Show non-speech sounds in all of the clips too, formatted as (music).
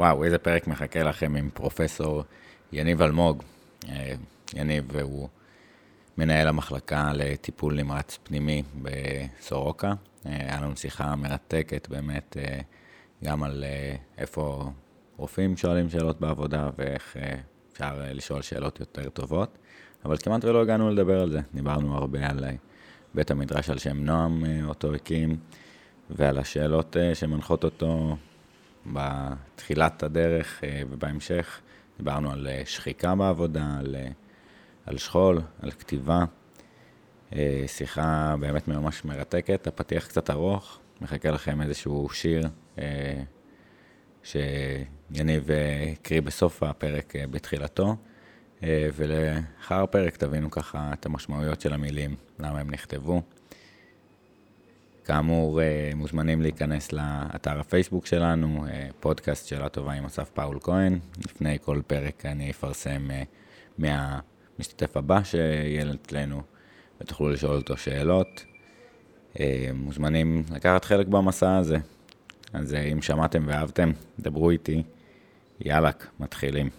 וואו, איזה פרק מחכה לכם עם פרופסור יניב אלמוג. אה, יניב הוא מנהל המחלקה לטיפול נמרץ פנימי בסורוקה. אה, היה לנו שיחה מרתקת באמת, אה, גם על איפה רופאים שואלים שאלות בעבודה ואיך אפשר לשאול שאלות יותר טובות, אבל כמעט ולא הגענו לדבר על זה. דיברנו הרבה על בית המדרש על שם נועם, אותו הקים, ועל השאלות שמנחות אותו בתחילת הדרך אה, ובהמשך דיברנו על אה, שחיקה בעבודה, על, אה, על שכול, על כתיבה. שיחה באמת ממש מרתקת, הפתיח קצת ארוך, מחכה לכם איזשהו שיר שיניב הקריא בסוף הפרק בתחילתו, ולאחר הפרק תבינו ככה את המשמעויות של המילים, למה הם נכתבו. כאמור, אה, מוזמנים להיכנס לאתר הפייסבוק שלנו, אה, פודקאסט שאלה טובה עם אסף פאול כהן. לפני כל פרק אני אפרסם אה, מהמשתתף הבא שיהיה אצלנו, ותוכלו לשאול אותו שאלות. מוזמנים לקחת חלק במסע הזה. אז אם שמעתם ואהבתם, דברו איתי. יאללה, מתחילים.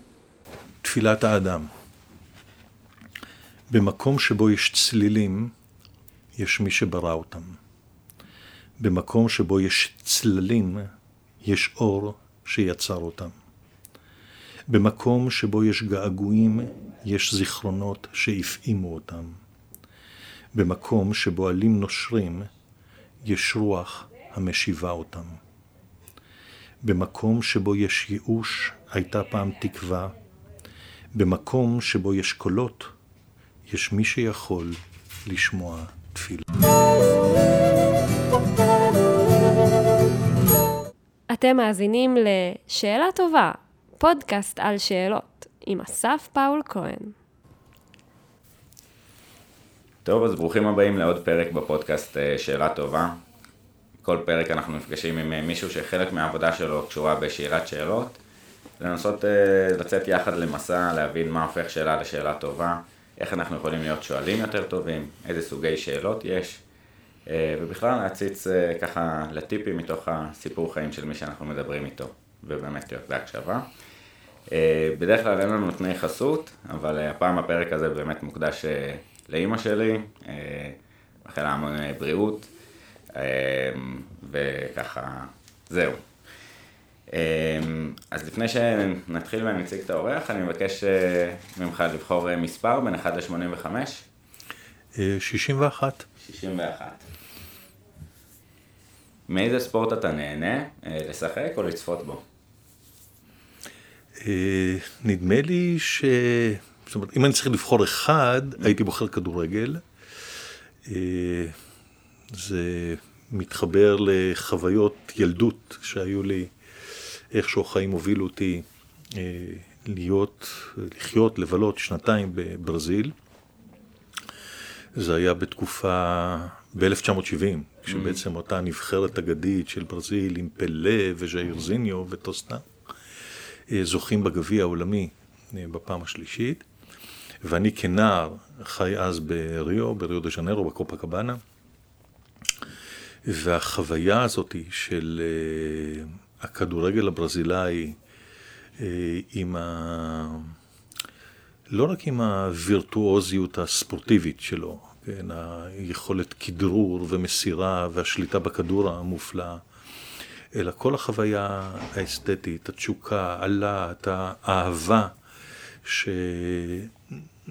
תפילת האדם. במקום שבו יש צלילים, יש מי שברא אותם. במקום שבו יש צללים, יש אור שיצר אותם. במקום שבו יש געגועים, יש זיכרונות שהפעימו אותם. במקום שבו עלים נושרים, יש רוח המשיבה אותם. במקום שבו יש ייאוש, הייתה פעם תקווה. במקום שבו יש קולות, יש מי שיכול לשמוע תפילה. אתם מאזינים ל"שאלה טובה", פודקאסט על שאלות, עם אסף פאול כהן. טוב, אז ברוכים הבאים לעוד פרק בפודקאסט אה, שאלה טובה. כל פרק אנחנו נפגשים עם אה, מישהו שחלק מהעבודה שלו קשורה בשאלת שאלות. לנסות uh, לצאת יחד למסע, להבין מה הופך שאלה לשאלה טובה, איך אנחנו יכולים להיות שואלים יותר טובים, איזה סוגי שאלות יש. אה, ובכלל להציץ אה, ככה לטיפים מתוך הסיפור חיים של מי שאנחנו מדברים איתו, ובאמת להיות בהקשבה. אה, בדרך כלל אין לנו תנאי חסות, אבל הפעם הפרק הזה באמת מוקדש לאימא שלי, מאחל לה המון בריאות, וככה, זהו. אז לפני שנתחיל ונציג את האורח, אני מבקש ממך לבחור מספר בין 1 ל-85. 61. 61. מאיזה ספורט אתה נהנה אה, לשחק או לצפות בו? אה, נדמה לי ש... זאת אומרת, אם אני צריך לבחור אחד, הייתי בוחר כדורגל. אה, זה מתחבר לחוויות ילדות שהיו לי, איכשהו החיים הובילו אותי להיות, לחיות, לבלות שנתיים בברזיל. זה היה בתקופה, ב-1970, כשבעצם אותה נבחרת אגדית של ברזיל עם פלה וז'אירזיניו וטוסטה, אה, זוכים בגביע העולמי אה, בפעם השלישית. ואני כנער חי אז בריו, בריו דה ז'נרו, בקופה קבאנה. והחוויה הזאת של uh, הכדורגל הברזילאי עם ה... לא רק עם הווירטואוזיות הספורטיבית שלו, כן, היכולת כדרור ומסירה והשליטה בכדור המופלא, אלא כל החוויה האסתטית, התשוקה, הלהט, האהבה,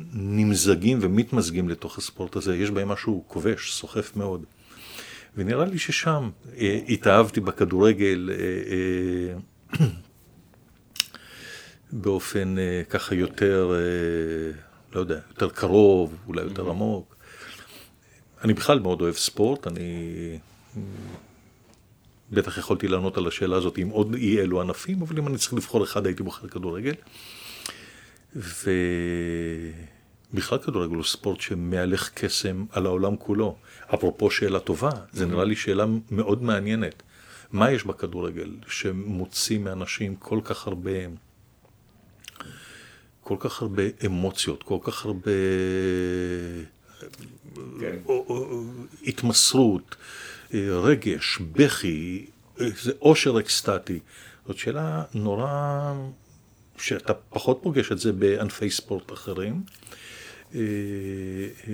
שנמזגים ומתמזגים לתוך הספורט הזה, יש בהם משהו כובש, סוחף מאוד. ונראה לי ששם אה, התאהבתי בכדורגל אה, אה, (clears throat) באופן ככה יותר, לא יודע, יותר קרוב, אולי יותר עמוק. אני בכלל מאוד אוהב ספורט, אני בטח יכולתי לענות על השאלה הזאת עם עוד אי אלו ענפים, אבל אם אני צריך לבחור אחד הייתי בוחר כדורגל. ובכלל כדורגל הוא ספורט שמהלך קסם על העולם כולו. אפרופו שאלה טובה, זה נראה לי שאלה מאוד מעניינת. מה יש בכדורגל שמוציא מאנשים כל כך הרבה, כל כך הרבה אמוציות, כל כך הרבה כן. התמסרות, אה, רגש, בכי, זה אושר אקסטטי, זאת שאלה נורא, שאתה פחות פוגש את זה בענפי ספורט אחרים. אה, אה,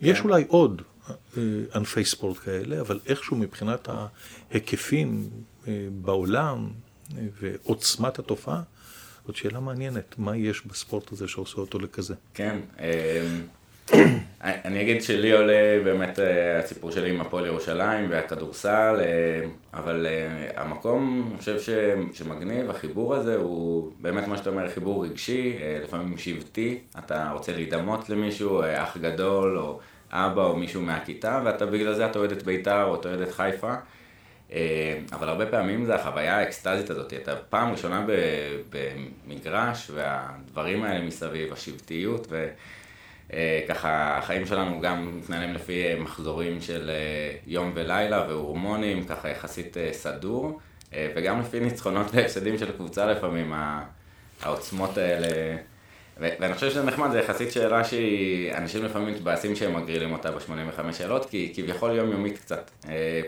יש אולי עוד אה, ענפי ספורט כאלה, אבל איכשהו מבחינת ההיקפים בעולם ועוצמת התופעה, זאת שאלה מעניינת, מה יש בספורט הזה שעושה אותו לכזה? כן, (coughs) אני אגיד שלי עולה באמת אה, הסיפור שלי עם הפועל ירושלים והכדורסל, אה, אבל אה, המקום, אני חושב שמגניב, החיבור הזה הוא באמת מה שאתה אומר, חיבור רגשי, לפעמים שבטי, אתה רוצה להידמות למישהו, אח גדול או אבא או מישהו מהכיתה, ואתה בגלל זה אתה אוהד את בית"ר או אתה אוהד את חיפה. אבל הרבה פעמים זה החוויה האקסטזית הזאת, אתה פעם ראשונה במגרש והדברים האלה מסביב, השבטיות, ו... אה, ככה החיים שלנו גם מתנהלים לפי אה, מחזורים של אה, יום ולילה והורמונים, ככה יחסית סדור, וגם לפי ניצחונות והפסדים של קבוצה לפעמים, העוצמות האלה. ואני חושב שזה נחמד, זו יחסית שאלה שאנשים לפעמים מתבאסים שהם מגרילים אותה ב-85 שאלות, כי כביכול יומיומית קצת,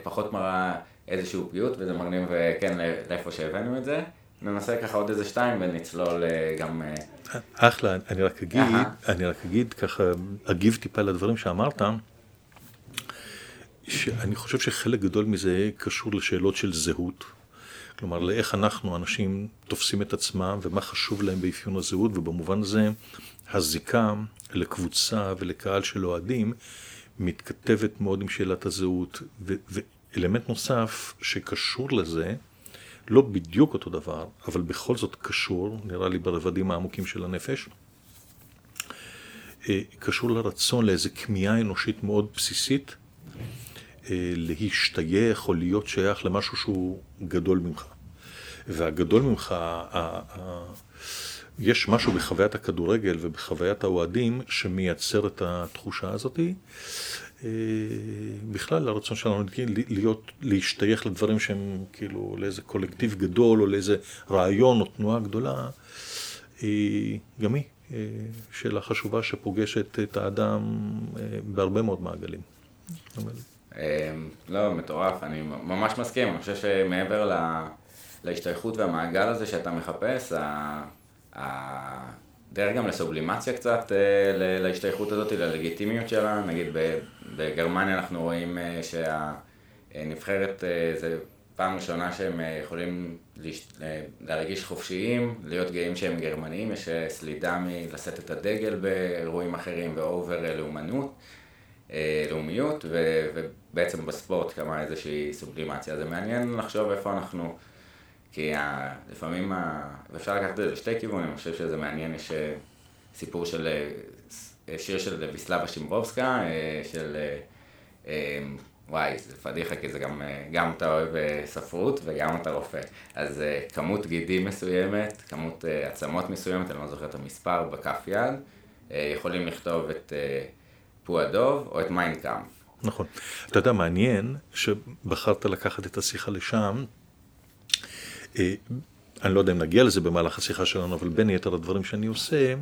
פחות מראה איזשהו פיוט, וזה מגניב, כן, לאיפה שהבאנו את זה. ננסה ככה עוד איזה שתיים ונצלול גם אחלה, אני רק אגיד, אני רק אגיד ככה, אגיב טיפה לדברים שאמרת, שאני חושב שחלק גדול מזה קשור לשאלות של זהות. כלומר, לאיך אנחנו, אנשים, תופסים את עצמם ומה חשוב להם באפיון הזהות, ובמובן הזה הזיקה לקבוצה ולקהל של אוהדים מתכתבת מאוד עם שאלת הזהות. ואלמנט נוסף שקשור לזה, לא בדיוק אותו דבר, אבל בכל זאת קשור, נראה לי ברבדים העמוקים של הנפש, אה, קשור לרצון לאיזו כמיהה אנושית מאוד בסיסית, אה, להשתייך או להיות שייך למשהו שהוא גדול ממך. והגדול ממך, יש משהו בחוויית הכדורגל ובחוויית האוהדים שמייצר את התחושה הזאתי. אה, בכלל הרצון שלנו להיות, להשתייך לדברים שהם כאילו לאיזה קולקטיב גדול או לאיזה רעיון או תנועה גדולה, היא גם היא אה, שאלה חשובה שפוגשת את האדם אה, בהרבה מאוד מעגלים. לא, מטורף, אני ממש מסכים, אני חושב שמעבר להשתייכות והמעגל הזה שאתה מחפש, דרך גם לסובלימציה קצת להשתייכות הזאת, ללגיטימיות שלה, נגיד בגרמניה אנחנו רואים אה, שהנבחרת, אה, זה פעם ראשונה שהם אה, יכולים להרגיש חופשיים, להיות גאים שהם גרמנים, יש סלידה מלשאת את הדגל באירועים אחרים ואובר לאומנות, לאומיות, ובעצם בספורט כמה איזושהי סובלימציה. זה מעניין לחשוב איפה אנחנו, כי לפעמים, ואפשר לקחת את זה לשתי כיוונים, אני חושב שזה מעניין, יש סיפור של שיר של ויסלבה שימברובסקה, אה, של... אה, וואי, זה פדיחה, כי זה גם, אה, גם אתה אוהב ספרות וגם אתה רופא. אז כמות גידים מסוימת, כמות עצמות מסוימת, אני לא זוכר את המספר, בכף יד, יכולים לכתוב את פו הדוב או את מיינקאמפ. נכון. אתה יודע, מעניין שבחרת לקחת את השיחה לשם. אני לא יודע אם נגיע לזה במהלך השיחה שלנו, אבל בין יתר הדברים שאני עושה,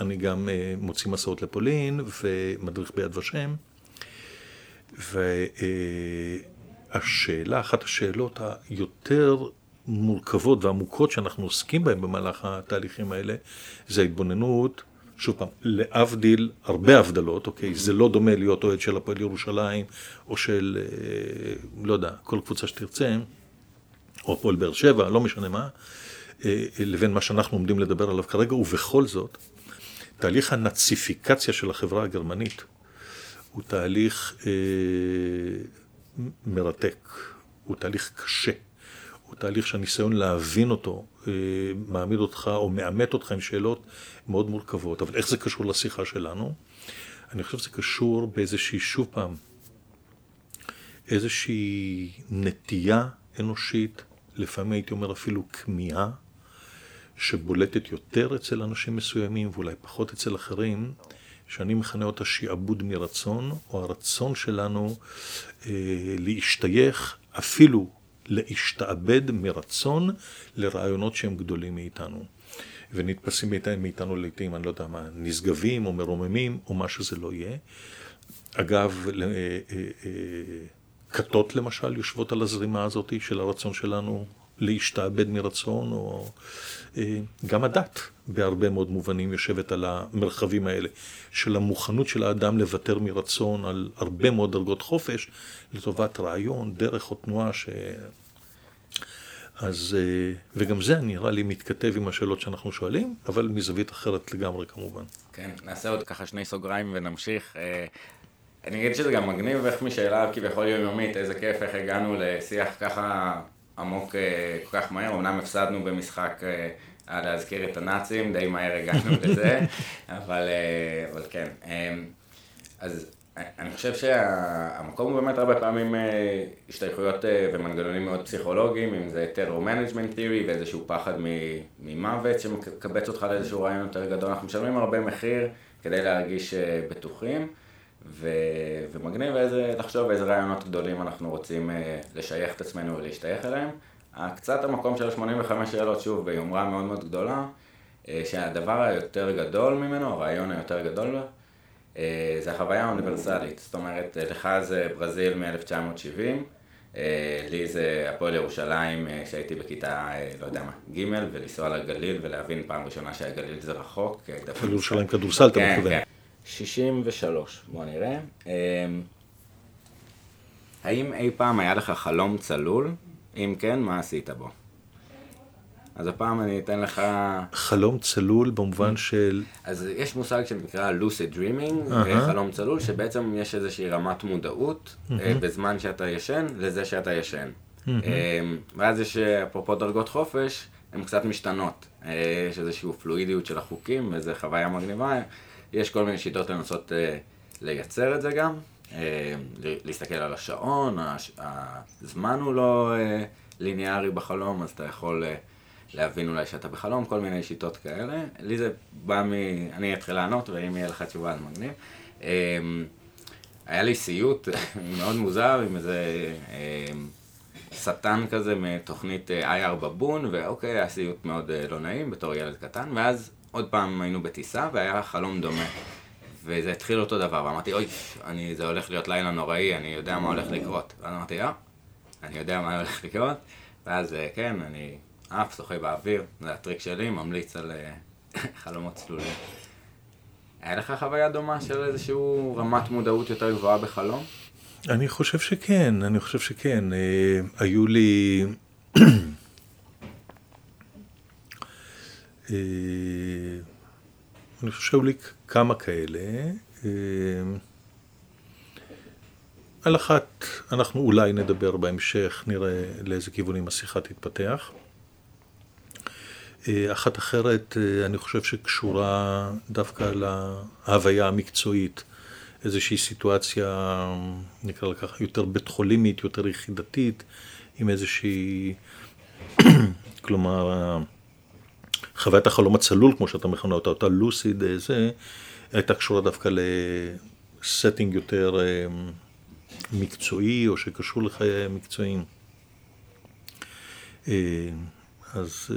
אני גם אה, מוציא מסעות לפולין ומדריך ביד ושם. והשאלה, אחת השאלות היותר מורכבות ועמוקות שאנחנו עוסקים בהן במהלך התהליכים האלה, זה ההתבוננות, שוב פעם, להבדיל, הרבה הבדלות, אוקיי? זה לא דומה להיות אוהד של הפועל ירושלים, או של, אה, לא יודע, כל קבוצה שתרצה, או הפועל באר שבע, לא משנה מה, אה, לבין מה שאנחנו עומדים לדבר עליו כרגע, ובכל זאת, תהליך הנאציפיקציה של החברה הגרמנית הוא תהליך אה, מרתק, הוא תהליך קשה, הוא תהליך שהניסיון להבין אותו אה, מעמיד אותך או מאמת אותך עם שאלות מאוד מורכבות. אבל איך זה קשור לשיחה שלנו? אני חושב שזה קשור באיזושהי, שוב פעם, איזושהי נטייה אנושית, לפעמים הייתי אומר אפילו כמיהה, שבולטת יותר אצל אנשים מסוימים ואולי פחות אצל אחרים, שאני מכנה אותה שעבוד מרצון, או הרצון שלנו אה, להשתייך, אפילו להשתעבד מרצון לרעיונות שהם גדולים מאיתנו. ונתפסים מאיתנו לעיתים, אני לא יודע מה, נשגבים או מרוממים או מה שזה לא יהיה. אגב, אה, אה, אה, כתות למשל יושבות על הזרימה הזאת של הרצון שלנו להשתעבד מרצון, או אה, גם הדת בהרבה מאוד מובנים יושבת על המרחבים האלה, של המוכנות של האדם לוותר מרצון על הרבה מאוד דרגות חופש, לטובת רעיון, דרך או תנועה ש... אז, אה, וגם זה נראה לי מתכתב עם השאלות שאנחנו שואלים, אבל מזווית אחרת לגמרי כמובן. כן, נעשה עוד ככה שני סוגריים ונמשיך. אה, אני אגיד שזה גם מגניב איך משאלה כביכול יומיומית, איזה כיף, איך הגענו לשיח ככה עמוק אה, כל כך מהר, אמנם הפסדנו במשחק על להזכיר את הנאצים, די מהר הגענו (laughs) לזה, אבל, אבל כן. אז אני חושב שהמקום הוא באמת הרבה פעמים אה, השתייכויות אה, ומנגנונים מאוד פסיכולוגיים, אם זה terror management theory ואיזשהו פחד ממוות שמקבץ אותך לאיזשהו רעיון יותר גדול. אנחנו משלמים הרבה מחיר כדי להרגיש אה, בטוחים, ו... ומגניב איזה, לחשוב איזה רעיונות גדולים אנחנו רוצים לשייך את עצמנו ולהשתייך אליהם. קצת המקום של 85 שאלות, שוב, ביומרה מאוד מאוד גדולה, שהדבר היותר גדול ממנו, הרעיון היותר גדול, אה, זה החוויה האוניברסלית, זאת אומרת, אה, לך זה ברזיל מ-1970, אה, לי זה הפועל ירושלים, שהייתי בכיתה, לא יודע מה, ג' ולנסוע לגליל ולהבין פעם ראשונה שהגליל זה רחוק. ירושלים כדורסל, אתה כן, מתכוון. כן, 63, בוא נראה. האם אי פעם היה לך חלום צלול? אם כן, מה עשית בו? אז הפעם אני אתן לך... חלום צלול במובן של... אז יש מושג שנקרא lucid dreaming, uh-huh. חלום צלול, שבעצם יש איזושהי רמת מודעות uh-huh. בזמן שאתה ישן לזה שאתה ישן. Uh-huh. ואז יש, אפרופו דרגות חופש, הן קצת משתנות. יש איזושהי פלואידיות של החוקים, וזו חוויה מגניבה. יש כל מיני שיטות לנסות לייצר את זה גם. להסתכל על השעון, הזמן הוא לא ליניארי בחלום, אז אתה יכול... להבין אולי שאתה בחלום, כל מיני שיטות כאלה. לי זה בא מ... אני אתחיל לענות, ואם יהיה לך תשובה אז מגניב. אמ, היה לי סיוט (laughs) מאוד מוזר עם איזה אמ, שטן כזה מתוכנית אה, IR בבון, ואוקיי, היה סיוט מאוד אה, לא נעים בתור ילד קטן, ואז עוד פעם היינו בטיסה והיה חלום דומה. וזה התחיל אותו דבר, ואמרתי, אוי, אני, זה הולך להיות לילה נוראי, אני יודע מה הולך לקרות. ואז אמרתי, אה, אני יודע מה הולך לקרות, ואז אה, כן, אני עף, שוחה באוויר, זה הטריק שלי, ממליץ על אה, (laughs) חלומות צלולים. היה לך חוויה דומה של איזושהי רמת מודעות יותר גבוהה בחלום? אני חושב שכן, אני חושב שכן. אה, היו לי... (clears throat) אה, אני חושב שהיו לי כמה כאלה. על אחת אנחנו אולי נדבר בהמשך, נראה לאיזה כיוונים השיחה תתפתח. אה, אחת אחרת, אה, אני חושב שקשורה דווקא להוויה המקצועית, איזושהי סיטואציה, נקרא ככה, יותר בית חולימית, יותר יחידתית, עם איזושהי, (clears throat) כלומר, חוויית החלום הצלול, כמו שאתה מכנה אותה, אותה לוסיד, אה, זה, הייתה קשורה דווקא לסטינג יותר מקצועי, או שקשור לחיי מקצועיים. אז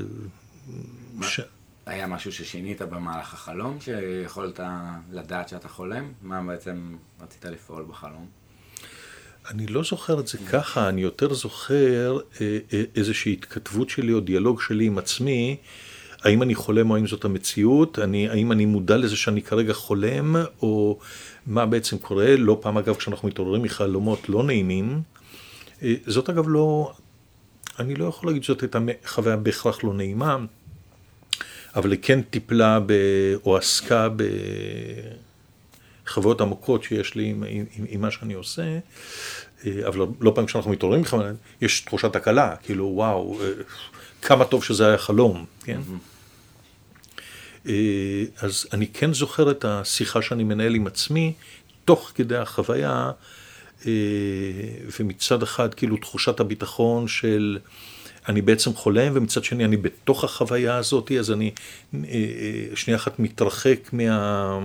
ש... היה משהו ששינית במהלך החלום, שיכולת לדעת שאתה חולם? מה בעצם רצית לפעול בחלום? אני לא זוכר את זה ככה, אני יותר זוכר אה, אה, איזושהי התכתבות שלי או דיאלוג שלי עם עצמי, האם אני חולם או האם זאת המציאות, אני, האם אני מודע לזה שאני כרגע חולם, או מה בעצם קורה, לא פעם אגב כשאנחנו מתעוררים מחלומות לא נעימים. אה, זאת אגב לא, אני לא יכול להגיד שזאת הייתה חוויה בהכרח לא נעימה, אבל היא כן טיפלה ב, או עסקה בחוויות עמוקות שיש לי עם, עם, עם מה שאני עושה, אה, אבל לא פעם כשאנחנו מתעוררים בכלל, יש תחושת הקלה, כאילו וואו, אה, כמה טוב שזה היה חלום, כן? אה, אז אני כן זוכר את השיחה שאני מנהל עם עצמי, תוך כדי החוויה, ומצד אחד כאילו תחושת הביטחון של אני בעצם חולם, ומצד שני אני בתוך החוויה הזאת, אז אני אה, אה, שנייה אחת מתרחק מה...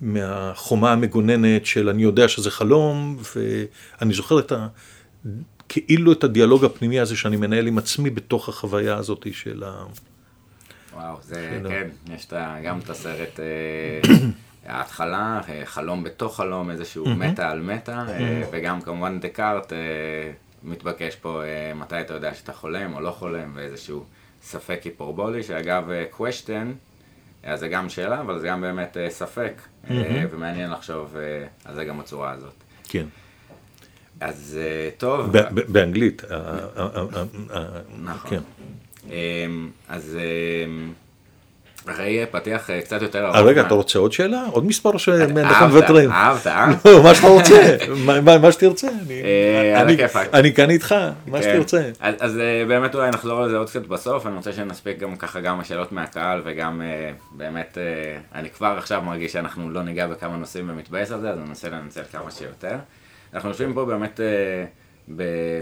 מהחומה המגוננת של אני יודע שזה חלום, ואני זוכר את ה... כאילו את הדיאלוג הפנימי הזה שאני מנהל עם עצמי בתוך החוויה הזאת של ה... וואו, זה, כן. יש גם את הסרט, אה, (coughs) ההתחלה, חלום בתוך חלום, איזשהו מטה על מטה, וגם כמובן דקארט, מתבקש פה אה, מתי אתה יודע שאתה חולם או לא חולם, ואיזשהו ספק היפרבולי, שאגב, אה, question, אז זה גם שאלה, אבל זה גם באמת אה, ספק, אה, ומעניין לחשוב אה, על זה גם בצורה הזאת. כן. אז אה, טוב. באנגלית. נכון. אמ, אז אמ, אחרי פתיח אה, קצת יותר ארוך. אה, רגע, אתה רוצה עוד שאלה? עוד מספר שאנחנו אהבת, מוותרים? אהבת, אה? (laughs) לא, מה שאתה רוצה, מה- שתרצה. אני- אה, על כאן איתך, מה כן. שתרצה. אז, אה, באמת אולי נחזור לזה עוד קצת בסוף, אני רוצה שנספיק גם ככה גם השאלות מהקהל וגם אה, באמת, אה, אני כבר עכשיו מרגיש שאנחנו לא ניגע בכמה נושאים ומתבאס על זה, אז אני אנסה לנצל כמה שיותר. אנחנו יושבים פה באמת אה,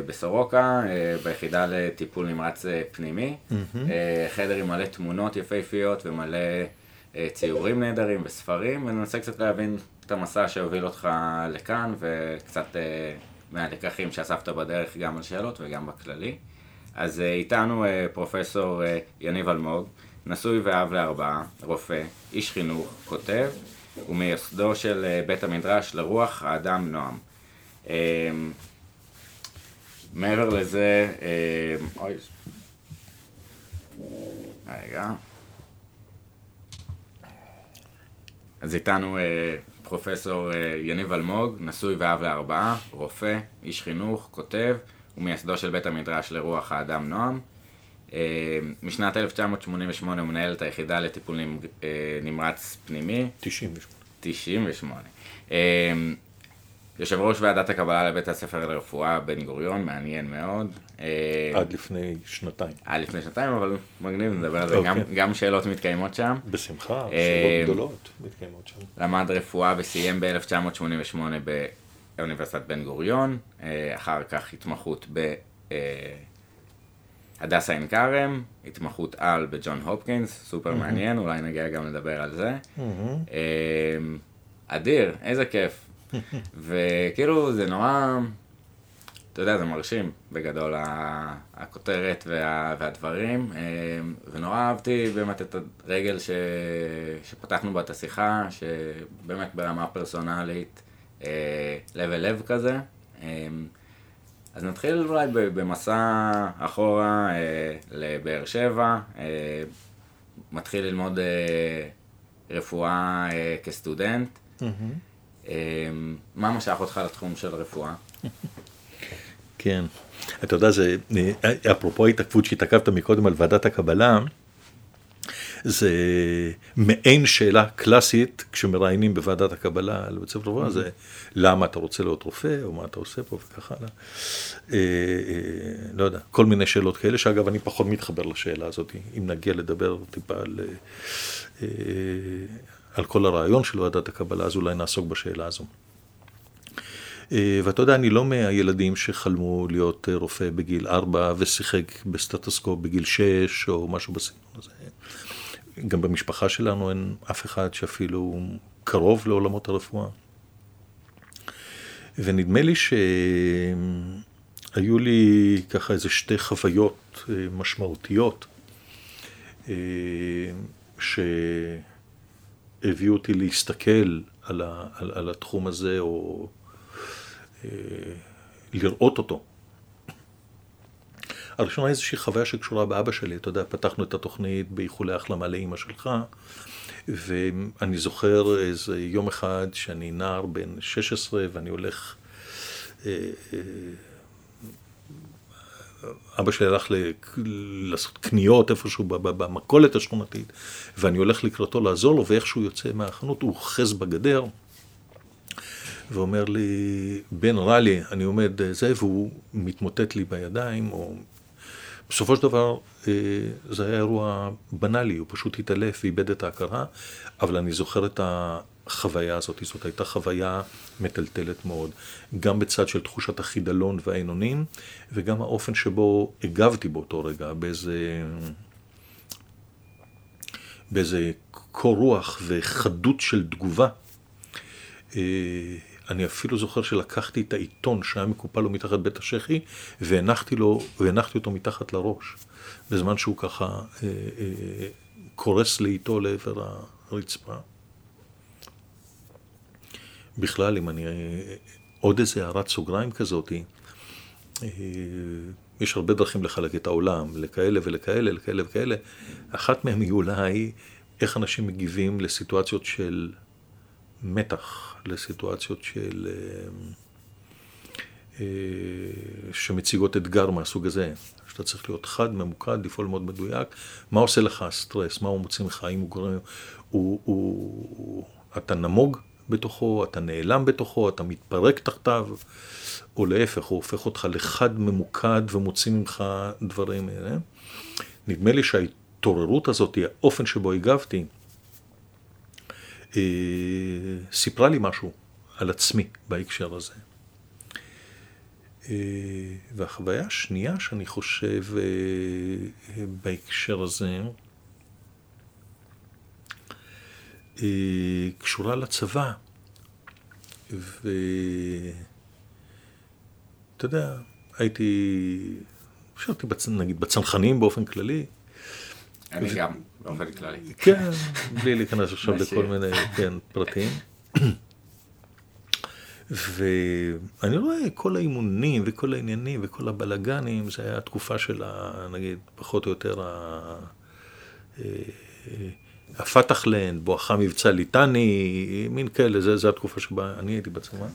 בסורוקה, אה, ביחידה לטיפול נמרץ אה, פנימי, אה, חדר עם מלא תמונות יפהפיות ומלא ציורים נהדרים וספרים, וננסה קצת להבין את המסע שהוביל אותך לכאן, וקצת מהלקחים שאספת בדרך גם על שאלות וגם בכללי. אז איתנו פרופסור יניב אלמוג, נשוי ואב לארבעה, רופא, איש חינוך, כותב, ומייסדו של בית המדרש לרוח האדם נועם. מעבר לזה, אה, אוי, רגע. אז איתנו אה, פרופסור אה, יניב אלמוג, נשוי ואב לארבעה, רופא, איש חינוך, כותב, ומייסדו של בית המדרש לרוח האדם נועם. אה, משנת 1988 הוא מנהל את היחידה לטיפול אה, נמרץ פנימי, 98. 98. יושב ראש ועדת הקבלה לבית הספר לרפואה בן גוריון, מעניין מאוד. אה, עד לפני שנתיים. עד לפני שנתיים, אבל מגניב, נדבר על זה, אוקיי. גם, גם שאלות מתקיימות שם. בשמחה, אה, שאלות גדולות מתקיימות שם. למד רפואה וסיים ב-1988 באוניברסיטת בן גוריון, אה, אחר כך התמחות בהדסה עין כרם, התמחות על בג'ון הופקינס, סופר מעניין, אולי נגיע גם לדבר על זה. אה, אדיר, איזה כיף. וכאילו זה נורא, אתה יודע, זה מרשים בגדול הכותרת וה, והדברים, אה, ונורא אהבתי באמת את הרגל ש, שפתחנו בה את השיחה, שבאמת ברמה פרסונלית, אה, לב אל לב כזה. אה, אז נתחיל אולי במסע אחורה לבאר שבע, מתחיל ללמוד אה, רפואה אה, כסטודנט. אה, מה משך אותך לתחום של רפואה? כן. אתה יודע, זה, אה, אפרופו ההתעכבות שהתעכבת מקודם על ועדת הקבלה, זה מעין שאלה קלאסית כשמראיינים בוועדת הקבלה על בית ספר רפואה, זה למה אתה רוצה להיות רופא, או מה אתה עושה פה וכך הלאה. אה, אה, לא יודע, כל מיני שאלות כאלה, שאגב, אני פחות מתחבר לשאלה הזאת, אם נגיע לדבר טיפה על, על כל הרעיון של ועדת הקבלה, אז אולי נעסוק בשאלה הזו. אה, ואתה יודע, אני לא מהילדים שחלמו להיות רופא בגיל ארבע ושיחק בסטטוסקופ בגיל שש או משהו בסגנון הזה. גם במשפחה שלנו אין אף אחד שאפילו קרוב לעולמות הרפואה. ונדמה לי שהיו לי ככה איזה שתי חוויות אה, משמעותיות אה, שהביאו אותי להסתכל על, ה, על, על התחום הזה או אה, לראות אותו. הראשונה איזושהי חוויה שקשורה באבא שלי, אתה יודע, פתחנו את התוכנית באיחולי החלמה לאימא שלך, ואני זוכר איזה יום אחד שאני נער בן 16 ואני הולך, אה, אה, אבא שלי הלך לעשות קניות איפשהו במכולת השכונתית, ואני הולך לקראתו לעזור לו, ואיכשהו יוצא מהחנות, הוא אוחז בגדר. ואומר לי, בן רע לי, אני עומד אה, זה, והוא מתמוטט לי בידיים, או... בסופו של דבר, אה, זה היה אירוע בנאלי, הוא פשוט התעלף ואיבד את ההכרה, אבל אני זוכר את החוויה הזאת, זאת הייתה חוויה מטלטלת מאוד, גם בצד של תחושת החידלון והאין אונים, וגם האופן שבו הגבתי באותו רגע, באיזה... באיזה קור רוח וחדות של תגובה. אה, אני אפילו זוכר שלקחתי את העיתון שהיה מקופל לו מתחת בית השחי, והנחתי, לו, והנחתי אותו מתחת לראש, בזמן שהוא ככה אה, אה, קורס לאיטו לעבר הרצפה. בכלל, אם אני... עוד איזה הערת סוגריים כזאתי, יש הרבה דרכים לחלק את העולם, לכאלה ולכאלה, לכאלה וכאלה. אחת מהן היא אולי איך אנשים מגיבים לסיטואציות של מתח, לסיטואציות של... שמציגות אתגר מהסוג הזה. שאתה צריך להיות חד, ממוקד, לפעול מאוד מדויק. מה עושה לך הסטרס? מה הוא מוציא ממך? האם הוא גורם... הוא, הוא, אתה נמוג בתוכו, אתה נעלם בתוכו, אתה מתפרק תחתיו, או להפך, הוא הופך אותך לחד, ממוקד ומוציא ממך דברים האלה. נדמה לי שההתעוררות הזאת, האופן שבו הגבתי, אה, סיפרה לי משהו על עצמי בהקשר הזה. אה, והחוויה השנייה שאני חושב אה, בהקשר הזה, אה, קשורה לצבא. ואתה יודע, הייתי, חשבתי נגיד בצנחנים באופן כללי. אני גם, באופן כללי. כן, בלי להיכנס עכשיו (laughs) לכל מיני כן, פרטים. ואני רואה כל האימונים וכל העניינים וכל הבלגנים, זה היה התקופה של, ה, נגיד, פחות או יותר ה... הפתחלנד, בואכה מבצע ליטני, מין כאלה, זו התקופה שבה אני הייתי בצבא.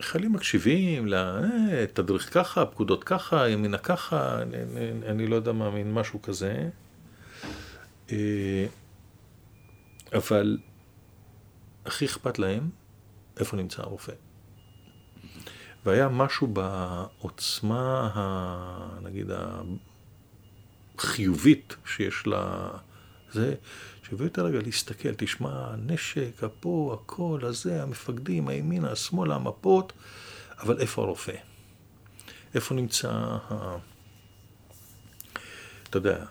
וחיילים מקשיבים אה, ככה, פקודות ככה, ימינה ככה, אני, אני, אני לא יודע מה, מין משהו כזה. אה, אבל הכי אכפת להם איפה נמצא הרופא. והיה משהו בעוצמה, ה, נגיד, החיובית שיש לה, זה, שהביא אותה רגע להסתכל, תשמע, הנשק, הפה, הכל, הזה, המפקדים, הימינה, השמאלה, המפות, אבל איפה הרופא? איפה נמצא ה... אתה יודע,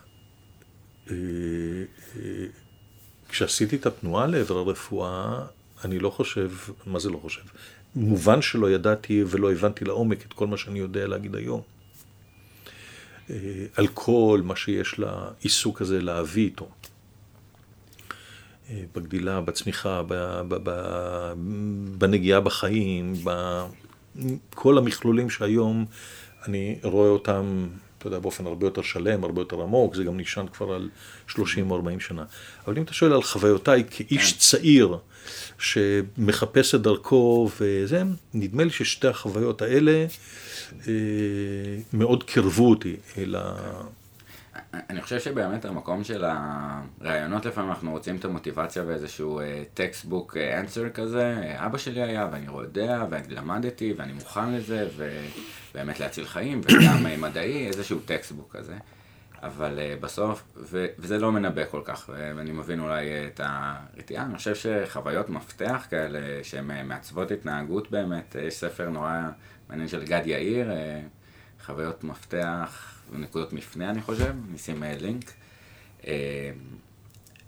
אה, אה, כשעשיתי את התנועה לעבר הרפואה, אני לא חושב, מה זה לא חושב? מובן שלא ידעתי ולא הבנתי לעומק את כל מה שאני יודע להגיד היום. אה, על כל מה שיש לעיסוק הזה להביא איתו. אה, בגדילה, בצמיחה, בנגיעה בחיים, בכל המכלולים שהיום אני רואה אותם אתה יודע, באופן הרבה יותר שלם, הרבה יותר עמוק, זה גם נשען כבר על 30 או 40 שנה. אבל אם אתה שואל על חוויותיי כאיש. צעיר שמחפש את דרכו וזה, נדמה לי ששתי החוויות האלה אה, מאוד קרבו אותי אל ה... אני חושב שבאמת המקום של הרעיונות לפעמים אנחנו רוצים את המוטיבציה באיזשהו טקסטבוק uh, אנסר כזה, אבא שלי היה ואני יודע ואני למדתי ואני מוכן לזה ובאמת להציל חיים וגם מדעי, איזשהו textbook כזה. אבל אה, בסוף, ו, וזה לא מנבא כל כך, ואני מבין אולי אה, את הרתיעה, אני חושב שחוויות מפתח כאלה שהן אה, מעצבות התנהגות באמת, יש ספר נורא מעניין של גד יאיר, אה, חוויות מפתח נקודות מפנה אני חושב, נשים לינק. אה,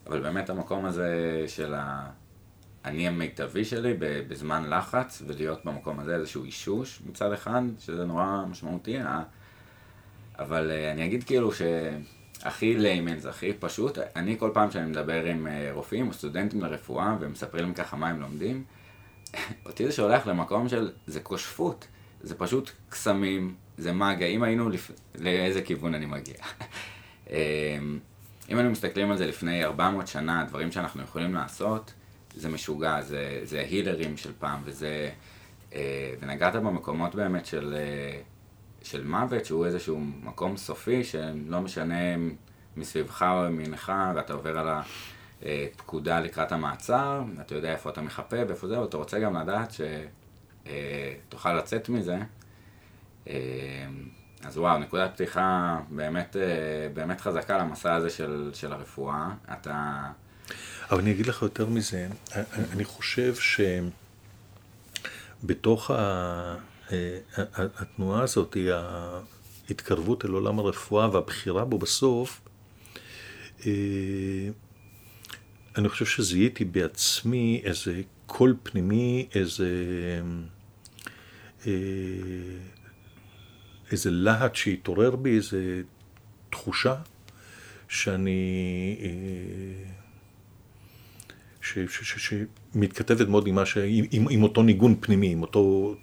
אבל באמת המקום הזה של האני המיטבי שלי בזמן לחץ ולהיות במקום הזה איזשהו אישוש מצד אחד, שזה נורא משמעותי. אה, אבל אה, אני אגיד כאילו שהכי ליימן זה הכי פשוט, אני כל פעם שאני מדבר עם רופאים או סטודנטים לרפואה ומספרים לי ככה מה הם לומדים, (laughs) אותי זה שולח למקום של, זה כושפות, זה פשוט קסמים, זה מגה, אם היינו, לפ... לאיזה כיוון אני מגיע. (laughs) אמ, אם היינו מסתכלים על זה לפני 400 שנה, דברים שאנחנו יכולים לעשות, זה משוגע, זה, זה הילרים של פעם, וזה... אה, ונגעת במקומות באמת של, אה, של מוות, שהוא איזשהו מקום סופי, שלא משנה מסביבך או ממינך, ואתה עובר על הפקודה לקראת המעצר, אתה יודע איפה אתה מחפה ואיפה זה, ואתה רוצה גם לדעת שתוכל אה, לצאת מזה. אמ, אז וואו, נקודת פתיחה באמת, אה, באמת חזקה למסע הזה של, של הרפואה. אתה... אבל אני אגיד לך יותר מזה, אני חושב שבתוך ה... אה, התנועה הזאת, ההתקרבות אל עולם הרפואה והבחירה בו בסוף, אה, אני חושב שזיהיתי בעצמי איזה קול פנימי, איזה... איזה להט שהתעורר בי, איזה תחושה שאני, אה, שמתכתבת מאוד עם, ש, עם, עם, עם אותו ניגון פנימי, עם אותו...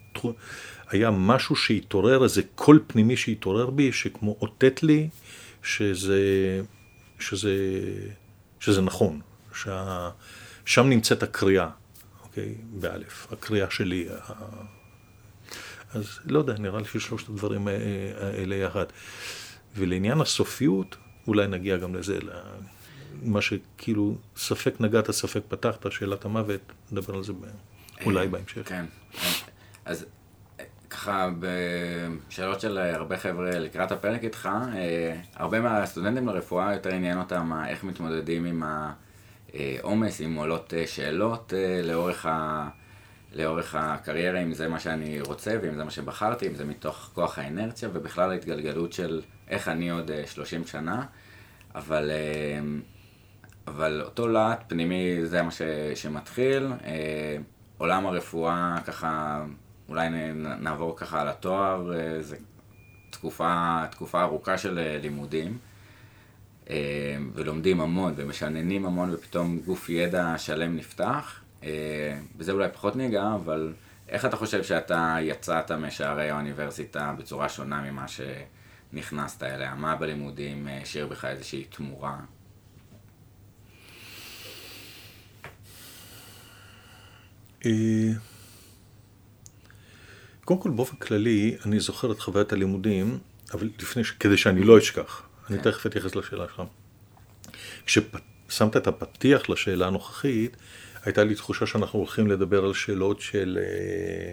היה משהו שהתעורר, איזה קול פנימי שהתעורר בי, שכמו אותת לי שזה, שזה, שזה נכון, שה, שם נמצאת הקריאה, אוקיי? באלף, הקריאה שלי. אז לא יודע, נראה לי ששלושת הדברים האלה יחד. ולעניין הסופיות, אולי נגיע גם לזה, מה שכאילו ספק נגעת, ספק פתחת, שאלת המוות, נדבר על זה אולי בהמשך. כן, אז ככה בשאלות של הרבה חבר'ה לקראת הפרק איתך, אה, הרבה מהסטודנטים לרפואה יותר עניין אותם איך מתמודדים עם העומס, אם עולות אה, שאלות אה, לאורך, ה... לאורך הקריירה, אם זה מה שאני רוצה ואם זה מה שבחרתי, אם זה מתוך כוח האנרציה ובכלל ההתגלגלות של איך אני עוד 30 שנה, אבל, אבל אותו להט פנימי זה מה ש... שמתחיל, עולם הרפואה ככה אולי נעבור ככה על התואר, אה, זו תקופה, תקופה ארוכה של אה, לימודים, אה, ולומדים המון ומשננים המון, ופתאום גוף ידע שלם נפתח. וזה אולי פחות ניגע, אבל איך אתה חושב שאתה יצאת משערי האוניברסיטה בצורה שונה ממה שנכנסת אליה? מה בלימודים השאיר בך איזושהי תמורה? קודם כל, באופן כללי, אני זוכר את חוויית הלימודים, אבל לפני, ש... כדי שאני לא אשכח. Okay. אני כן. תכף אתייחס לשאלה שלך. כששמת את הפתיח לשאלה הנוכחית, הייתה לי תחושה שאנחנו הולכים לדבר על שאלות של, אה,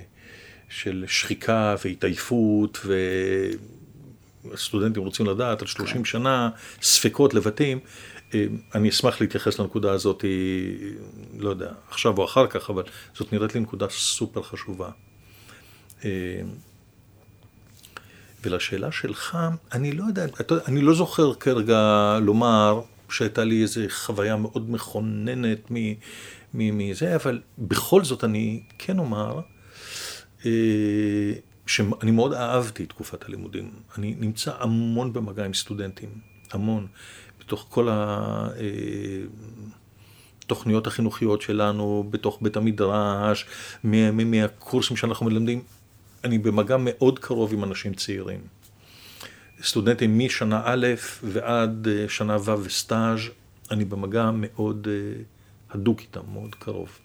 של שחיקה והתעייפות, והסטודנטים רוצים לדעת על 30 okay. כן. שנה, ספקות לבתים. אה, אני אשמח להתייחס לנקודה הזאת, לא יודע, עכשיו או אחר כך, אבל זאת נראית לי נקודה סופר חשובה. אה, ולשאלה שלך, אני לא יודע, אני לא זוכר כרגע לומר שהייתה לי איזו חוויה מאוד מכוננת מזה, אבל בכל זאת אני כן אומר אה, שאני מאוד אהבתי את תקופת הלימודים. אני נמצא המון במגע עם סטודנטים, המון, בתוך כל. התוכניות החינוכיות שלנו, בתוך בית המדרש, מהקורסים שאנחנו מלמדים. אני במגע מאוד קרוב עם אנשים צעירים. סטודנטים משנה א' ועד אה, שנה ו' וסטאז', אני במגע מאוד אה, הדוק איתם, מאוד קרוב.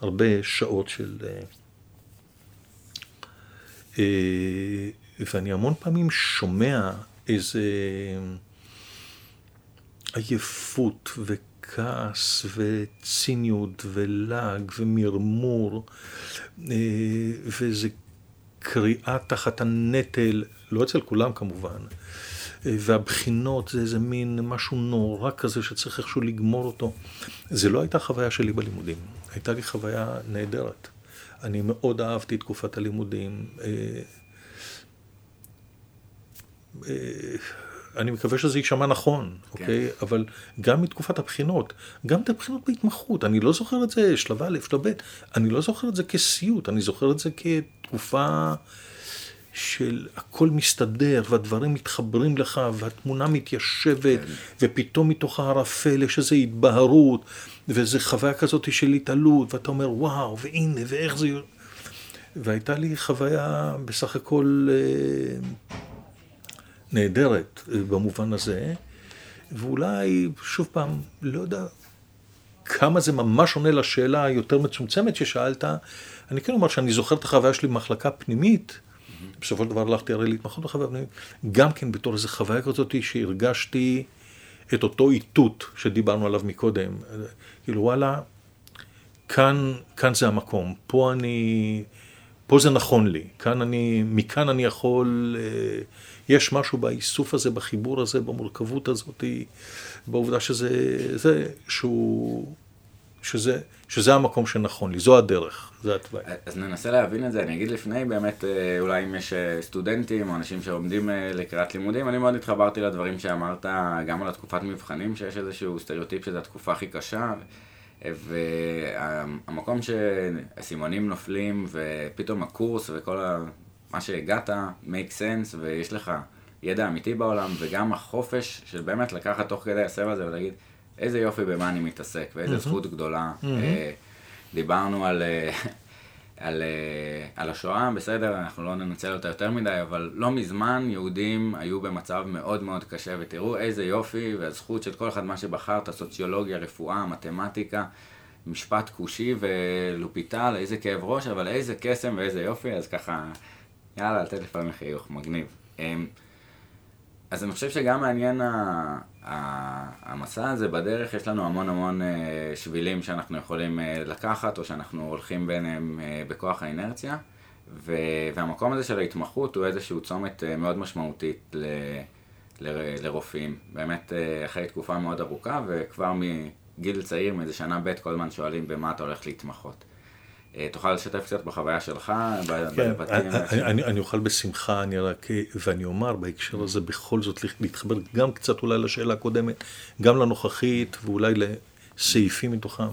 הרבה שעות של... אה, ואני המון פעמים שומע איזה עייפות וכעס וציניות ולעג ומרמור אה, וזה קריאה תחת הנטל, לא אצל כולם כמובן, אה, והבחינות זה איזה מין משהו נורא כזה שצריך איכשהו לגמור אותו. זה לא הייתה חוויה שלי בלימודים, הייתה לי חוויה נהדרת. אני מאוד אהבתי את תקופת הלימודים. אני מקווה שזה יישמע נכון, כן. אוקיי? אבל גם מתקופת הבחינות, גם את הבחינות בהתמחות, אני לא זוכר את זה שלב א', שלב ב', אני לא זוכר את זה כסיוט, אני זוכר את זה כתקופה של הכל מסתדר, והדברים מתחברים לך, והתמונה מתיישבת, כן. ופתאום מתוך הערפל יש איזו התבהרות, ואיזו חוויה כזאת של התעלות, ואתה אומר, וואו, והנה, ואיך זה... והייתה לי חוויה בסך הכל... אה, נהדרת אה, במובן הזה, ואולי, שוב פעם, לא יודע כמה זה ממש עונה לשאלה היותר מצומצמת ששאלת, אני כן אומר שאני זוכר את החוויה שלי במחלקה פנימית, בסופו של דבר הלכתי הרי להתמחות בחוויה פנימית, גם כן בתור איזו חוויה כזאת שהרגשתי את אותו איתות שדיברנו עליו מקודם. כאילו וואלה, כאן, כאן זה המקום, פה אני, פה זה נכון לי, כאן אני, מכאן אני יכול... אה, יש משהו באיסוף הזה, בחיבור הזה, במורכבות הזאת, בעובדה שזה, זה, שהוא, שזה, שזה המקום שנכון לי, זו הדרך, זה התוואי. אז ננסה להבין את זה, אני אגיד לפני באמת, אה, אולי אם יש אה, סטודנטים או אנשים שעומדים אה, לקראת לימודים, אני מאוד התחברתי לדברים שאמרת, גם על התקופת מבחנים, שיש איזשהו סטריאוטיפ שזו התקופה הכי קשה. והמקום שהסימונים נופלים ופתאום הקורס וכל מה שהגעת, make sense, ויש לך ידע אמיתי בעולם, וגם החופש של באמת לקחת תוך כדי הסבב הזה ולהגיד, איזה יופי במה אני מתעסק, ואיזה זכות גדולה. אה, דיברנו על, אה, על, אה, על השואה, בסדר, אנחנו לא ננצל אותה יותר מדי, אבל לא מזמן יהודים היו במצב מאוד מאוד קשה, ותראו איזה יופי והזכות של כל אחד מה שבחרת, סוציולוגיה, רפואה, מתמטיקה, משפט כושי ולופיטל, איזה כאב ראש, אבל איזה קסם ואיזה יופי, אז ככה, יאללה, לתת לפעמים חיוך, מגניב. אמ, אז אני חושב שגם מעניין ה- ה- המסע הזה בדרך, יש לנו המון המון אה, שבילים שאנחנו יכולים אה, לקחת, או שאנחנו הולכים ביניהם אה, בכוח האינרציה, ו- והמקום הזה של ההתמחות הוא איזשהו צומת מאוד משמעותית ל- ל- לרופאים. באמת אחרי תקופה מאוד ארוכה, וכבר מגיל צעיר, מאיזה שנה ב', כל הזמן שואלים במה אתה הולך להתמחות. אה, תוכל לשתף קצת בחוויה שלך, ב- כן, בבתים? אני- אני אני אוכל בשמחה, אני רק, ואני אומר בהקשר הזה בכל זאת להתחבר גם קצת אולי לשאלה הקודמת, גם לנוכחית ואולי לסעיפים מתוכם.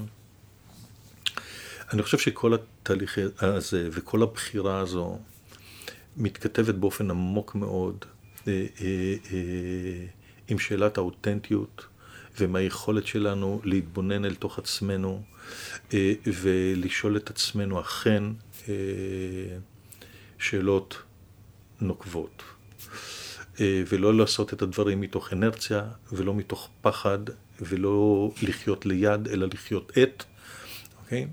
אני חושב שכל התהליך הזה וכל הבחירה הזו מתכתבת באופן עמוק מאוד אה, אה, אה, עם שאלת האותנטיות ועם היכולת שלנו להתבונן אל תוך עצמנו אה, ולשאול את עצמנו אכן אה, שאלות נוקבות. אה, ולא לעשות את הדברים מתוך אנרציה ולא מתוך פחד ולא לחיות ליד אלא לחיות את, אוקיי?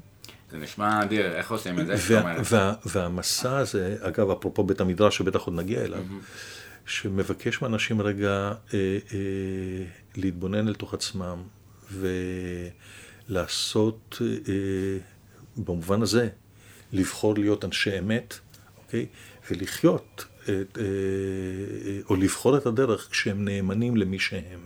זה נשמע אדיר, איך עושים את זה? וה, וה, והמסע הזה, אגב, אפרופו בית המדרש, שבטח עוד נגיע אליו, שמבקש מאנשים רגע אה, אה, להתבונן אל תוך עצמם ולעשות, אה, במובן הזה, לבחור להיות אנשי אמת, אוקיי? ולחיות, אה, אה, או לבחור את הדרך כשהם נאמנים למי שהם.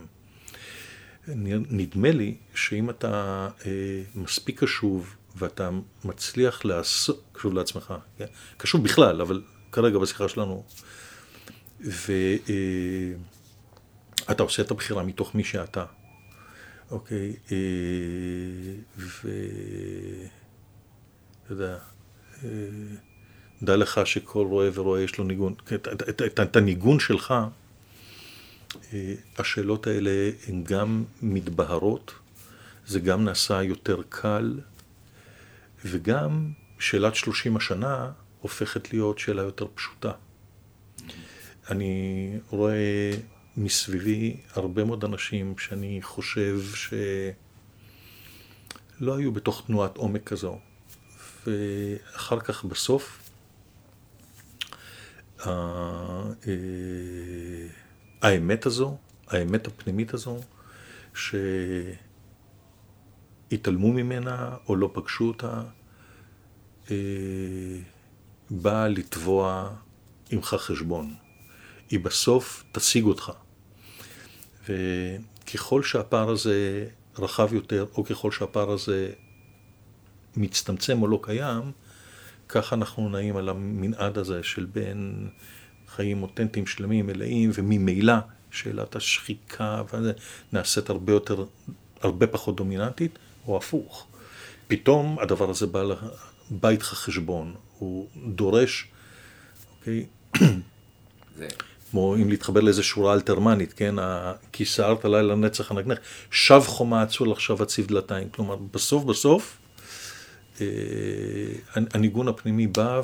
נדמה לי שאם אתה אה, מספיק קשוב ואתה מצליח לעשות, קשוב לעצמך, כן? קשוב בכלל, אבל כרגע בשיחה שלנו, ואתה אה, עושה את הבחירה מתוך מי שאתה, אוקיי? אה, ואתה יודע, אה, דע לך שכל רואה ורואה יש לו ניגון, את, את, את, את, את הניגון שלך, אה, השאלות האלה הן גם מתבהרות, זה גם נעשה יותר קל, וגם שאלת שלושים השנה הופכת להיות שאלה יותר פשוטה. אני רואה מסביבי הרבה מאוד אנשים שאני חושב שלא היו בתוך תנועת עומק כזו, ואחר כך בסוף, האמת הזו, האמת הפנימית הזו, שהתעלמו ממנה או לא פגשו אותה, באה לתבוע עמך חשבון. היא בסוף תשיג אותך. וככל שהפער הזה רחב יותר, או ככל שהפער הזה מצטמצם או לא קיים, ככה אנחנו נעים על המנעד הזה של בין חיים אותנטיים שלמים, מלאים, וממילא שאלת השחיקה נעשית הרבה יותר, הרבה פחות דומיננטית, או הפוך. פתאום הדבר הזה בא, בא איתך חשבון, הוא דורש, אוקיי? זה... כמו אם להתחבר לאיזו שורה אלתרמנית, כן? כי סערת לילה לנצח הנגנך, שב חומה עצול עכשיו הציב דלתיים. כלומר, בסוף בסוף, אה, הניגון הפנימי בא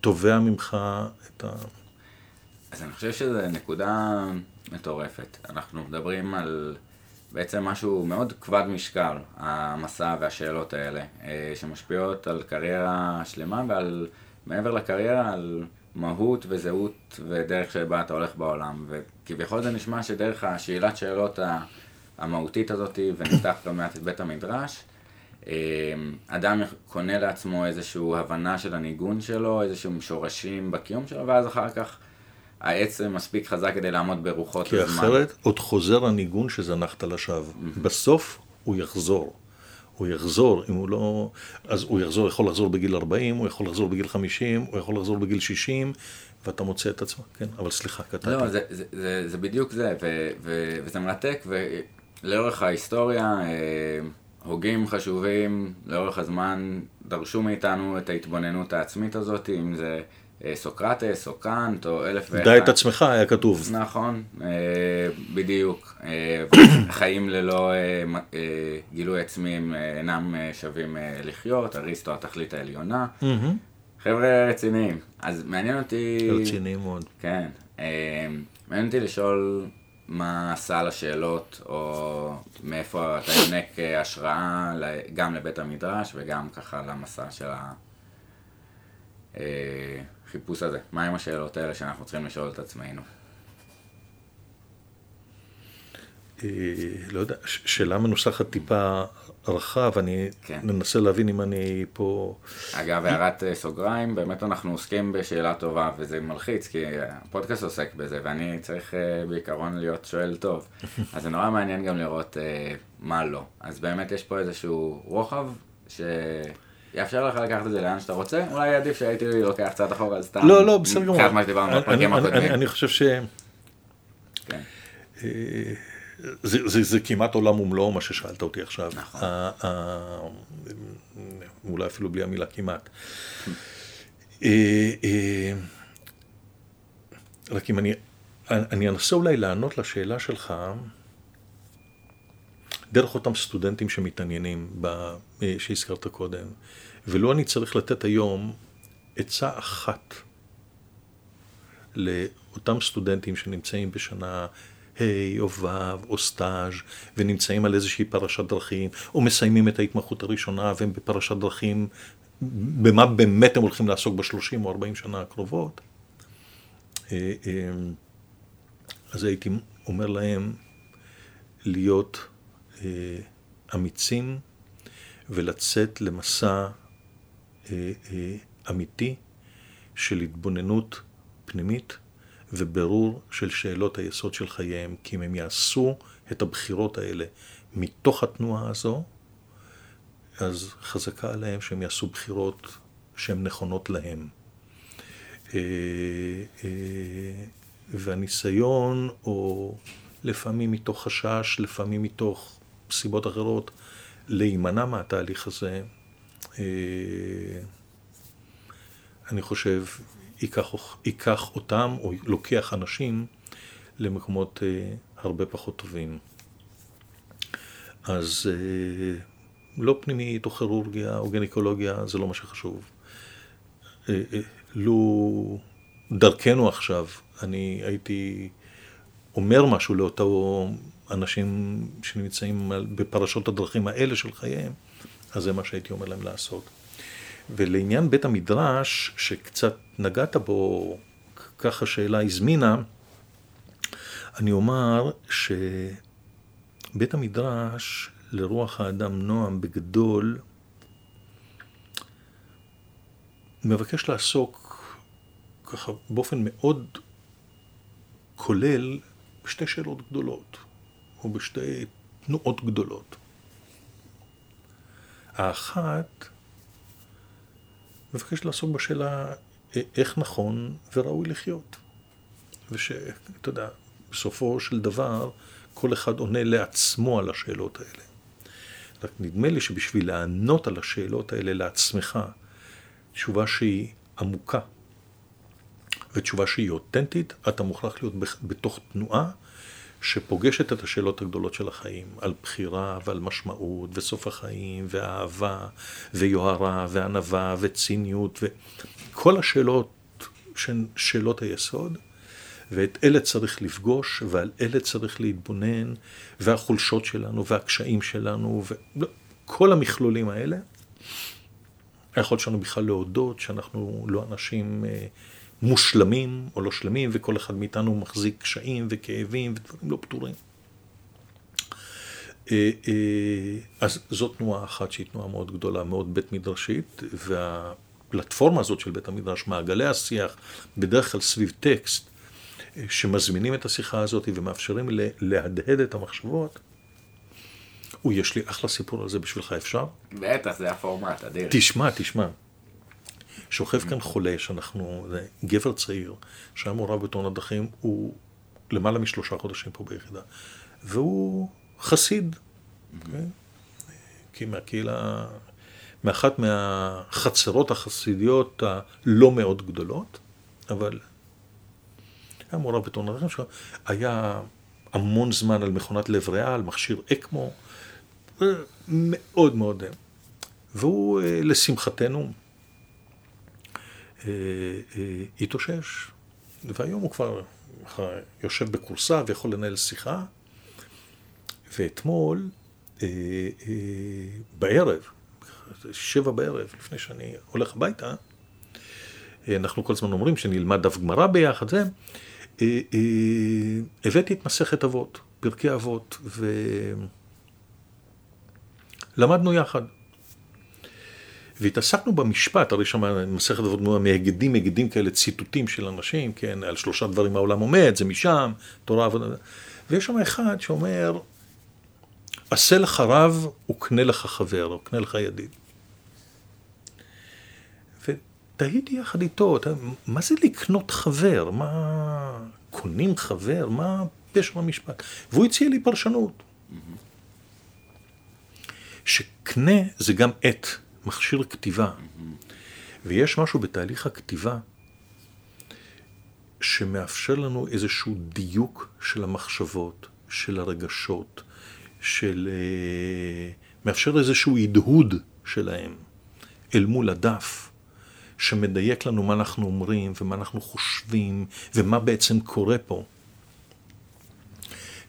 ותובע ממך את ה... אז אני חושב שזו נקודה מטורפת. אנחנו מדברים על בעצם משהו מאוד כבד משקל, המסע והשאלות האלה, אה, שמשפיעות על קריירה שלמה ועל, מעבר לקריירה, על מהות וזהות ודרך שבה אתה הולך בעולם. וכביכול זה נשמע שדרך השאלת שאלות המהותית הזאת, ונפתח לא מעט את בית המדרש, אדם קונה לעצמו איזושהי הבנה של הניגון שלו, איזשהם שורשים בקיום שלו, ואז אחר כך העצם מספיק חזק כדי לעמוד ברוחות כי הזמן. כי אחרת עוד חוזר הניגון שזנחת לשווא. בסוף הוא יחזור. הוא יחזור, אם הוא לא... אז הוא יחזור, יכול לחזור בגיל 40, הוא יכול לחזור בגיל 50, הוא יכול לחזור בגיל 60, ואתה מוצא את עצמך, כן, אבל סליחה, קטעתי. לא, זה, זה, זה, זה בדיוק זה, ו, ו, וזה מרתק, ולאורך ההיסטוריה, אה, הוגים חשובים לאורך הזמן דרשו מאיתנו את ההתבוננות העצמית הזאת, אם זה סוקרטס או קאנט או אלף ואחד. דע את עצמך היה כתוב. נכון, אה, בדיוק. אה, (coughs) חיים ללא אה, אה, גילוי עצמי אה, אינם אה, שווים אה, לחיות, אריסטו התכלית העליונה. חבר'ה רציניים. אז מעניין אותי... רציני מאוד. כן. אה, מעניין אותי לשאול מה סל השאלות, או מאיפה אתה יונק אה, השראה גם לבית המדרש וגם ככה למסע של החיפוש הזה. מה עם השאלות האלה שאנחנו צריכים לשאול את עצמנו? אה, לא יודע, שאלה מנוסחת טיפה רחב, אני כן. ננסה להבין אם אני פה... אגב, הערת אה, סוגריים, באמת אנחנו עוסקים בשאלה טובה, וזה מלחיץ, כי הפודקאסט עוסק בזה, ואני צריך אה, בעיקרון להיות שואל טוב. (laughs) אז זה נורא מעניין גם לראות מה לא. אז באמת יש פה איזשהו רוחב, שיאפשר לך לקחת את זה לאן שאתה רוצה. אולי עדיף שהייתי לוקח קצת אחורה, אז סתם. לא, לא, בסדר גמור. מה שדיברנו אני- בפרקים אני- הקודמים. אני- אני חושב ש... כן. זה, זה, זה כמעט עולם ומלואו מה ששאלת אותי עכשיו. נכון. ה- ה- אולי אפילו בלי המילה כמעט. אה, אה, רק אם אני, אני אנסה אולי לענות לשאלה שלך דרך אותם סטודנטים שמתעניינים, ב, אה, שהזכרת קודם, ולא אני צריך לתת היום עצה אחת לאותם סטודנטים שנמצאים בשנה ה' או ו' או סטאז' ונמצאים על איזושהי פרשת דרכים, או מסיימים את ההתמחות הראשונה והם בפרשת דרכים, במה באמת הם הולכים לעסוק בשלושים או ארבעים שנה הקרובות, אה, אה, אז הייתי אומר להם להיות אמיצים ולצאת למסע אה, אה, אמיתי של התבוננות פנימית ובירור של שאלות היסוד של חייהם, כי אם הם יעשו את הבחירות האלה מתוך התנועה הזו, אז חזקה עליהם שהם יעשו בחירות שהן נכונות להם. אה, אה, והניסיון, או לפעמים מתוך חשש, לפעמים מתוך סיבות אחרות, להימנע מהתהליך הזה, אה, אני חושב, ייקח, ייקח אותם, או לוקח אנשים, למקומות אה, הרבה פחות טובים. אז אה, לא פנימית או כירורגיה או גניקולוגיה, זה לא מה שחשוב. לו דרכנו עכשיו, אני הייתי אומר משהו לאותו אנשים שנמצאים בפרשות הדרכים האלה של חייהם, אז זה מה שהייתי אומר להם לעשות. ולעניין בית המדרש, שקצת נגעת בו, ככה שאלה הזמינה, אני אומר שבית המדרש, לרוח האדם נועם בגדול, מבקש לעסוק ככה באופן מאוד כולל בשתי שאלות גדולות, או בשתי תנועות גדולות. האחת מבקש לעסוק בשאלה אה, איך נכון וראוי לחיות. ושאתה יודע, בסופו של דבר, כל אחד עונה לעצמו על השאלות האלה. רק נדמה לי שבשביל לענות על השאלות האלה לעצמך, תשובה שהיא עמוקה ותשובה שהיא אותנטית, אתה מוכרח להיות בתוך תנועה שפוגשת את השאלות הגדולות של החיים, על בחירה ועל משמעות וסוף החיים ואהבה ויוהרה וענווה וציניות וכל השאלות שהן שאלות היסוד, ואת אלה צריך לפגוש ועל אלה צריך להתבונן והחולשות שלנו והקשיים שלנו וכל המכלולים האלה. היכולת שלנו בכלל להודות שאנחנו לא אנשים מושלמים או לא שלמים, וכל אחד מאיתנו מחזיק קשיים וכאבים ודברים לא פתורים. אז זאת תנועה אחת שהיא תנועה מאוד גדולה, מאוד בית מדרשית, והפלטפורמה הזאת של בית המדרש, מעגלי השיח, בדרך כלל סביב טקסט, שמזמינים את השיחה הזאת ומאפשרים להדהד את המחשבות, הוא, יש לי אחלה סיפור על זה בשבילך, אפשר? בטח, זה הפורמט, אדיר. תשמע, תשמע. שוכב כאן חולה, שאנחנו, גבר צעיר, שהיה מעורב בתאונת דרכים, הוא למעלה משלושה חודשים פה ביחידה, והוא חסיד, okay? כי מהקהילה, מאחת מהחצרות החסידיות הלא מאוד גדולות, אבל היה מעורב בתאונת דרכים היה המון זמן על מכונת לב ריאה, על מכשיר אקמו, מאוד מאוד. והוא, אה, לשמחתנו, אה, אה, התאושש, והיום הוא כבר יושב בכורסה ויכול לנהל שיחה, ואתמול, בערב, שבע בערב, לפני שאני הולך הביתה, אנחנו כל הזמן אומרים שנלמד דף גמרא ביחד, זה, הבאתי את מסכת אבות, פרקי אבות, ולמדנו יחד. והתעסקנו במשפט, הרי שם מסכת אבות מהגדים, מהגדים כאלה, ציטוטים של אנשים, כן, על שלושה דברים העולם עומד, זה משם, תורה עבודה, ויש שם אחד שאומר, עשה לך רב וקנה לך חבר, או קנה לך ידיד. ותהיתי יחד איתו, מה זה לקנות חבר? מה... קונים חבר? מה פשר המשפט? והוא הציע לי פרשנות. שקנה זה גם עט. מכשיר כתיבה. ויש משהו בתהליך הכתיבה שמאפשר לנו איזשהו דיוק של המחשבות, של הרגשות, של... אה, מאפשר איזשהו הדהוד שלהם אל מול הדף, שמדייק לנו מה אנחנו אומרים ומה אנחנו חושבים ומה בעצם קורה פה.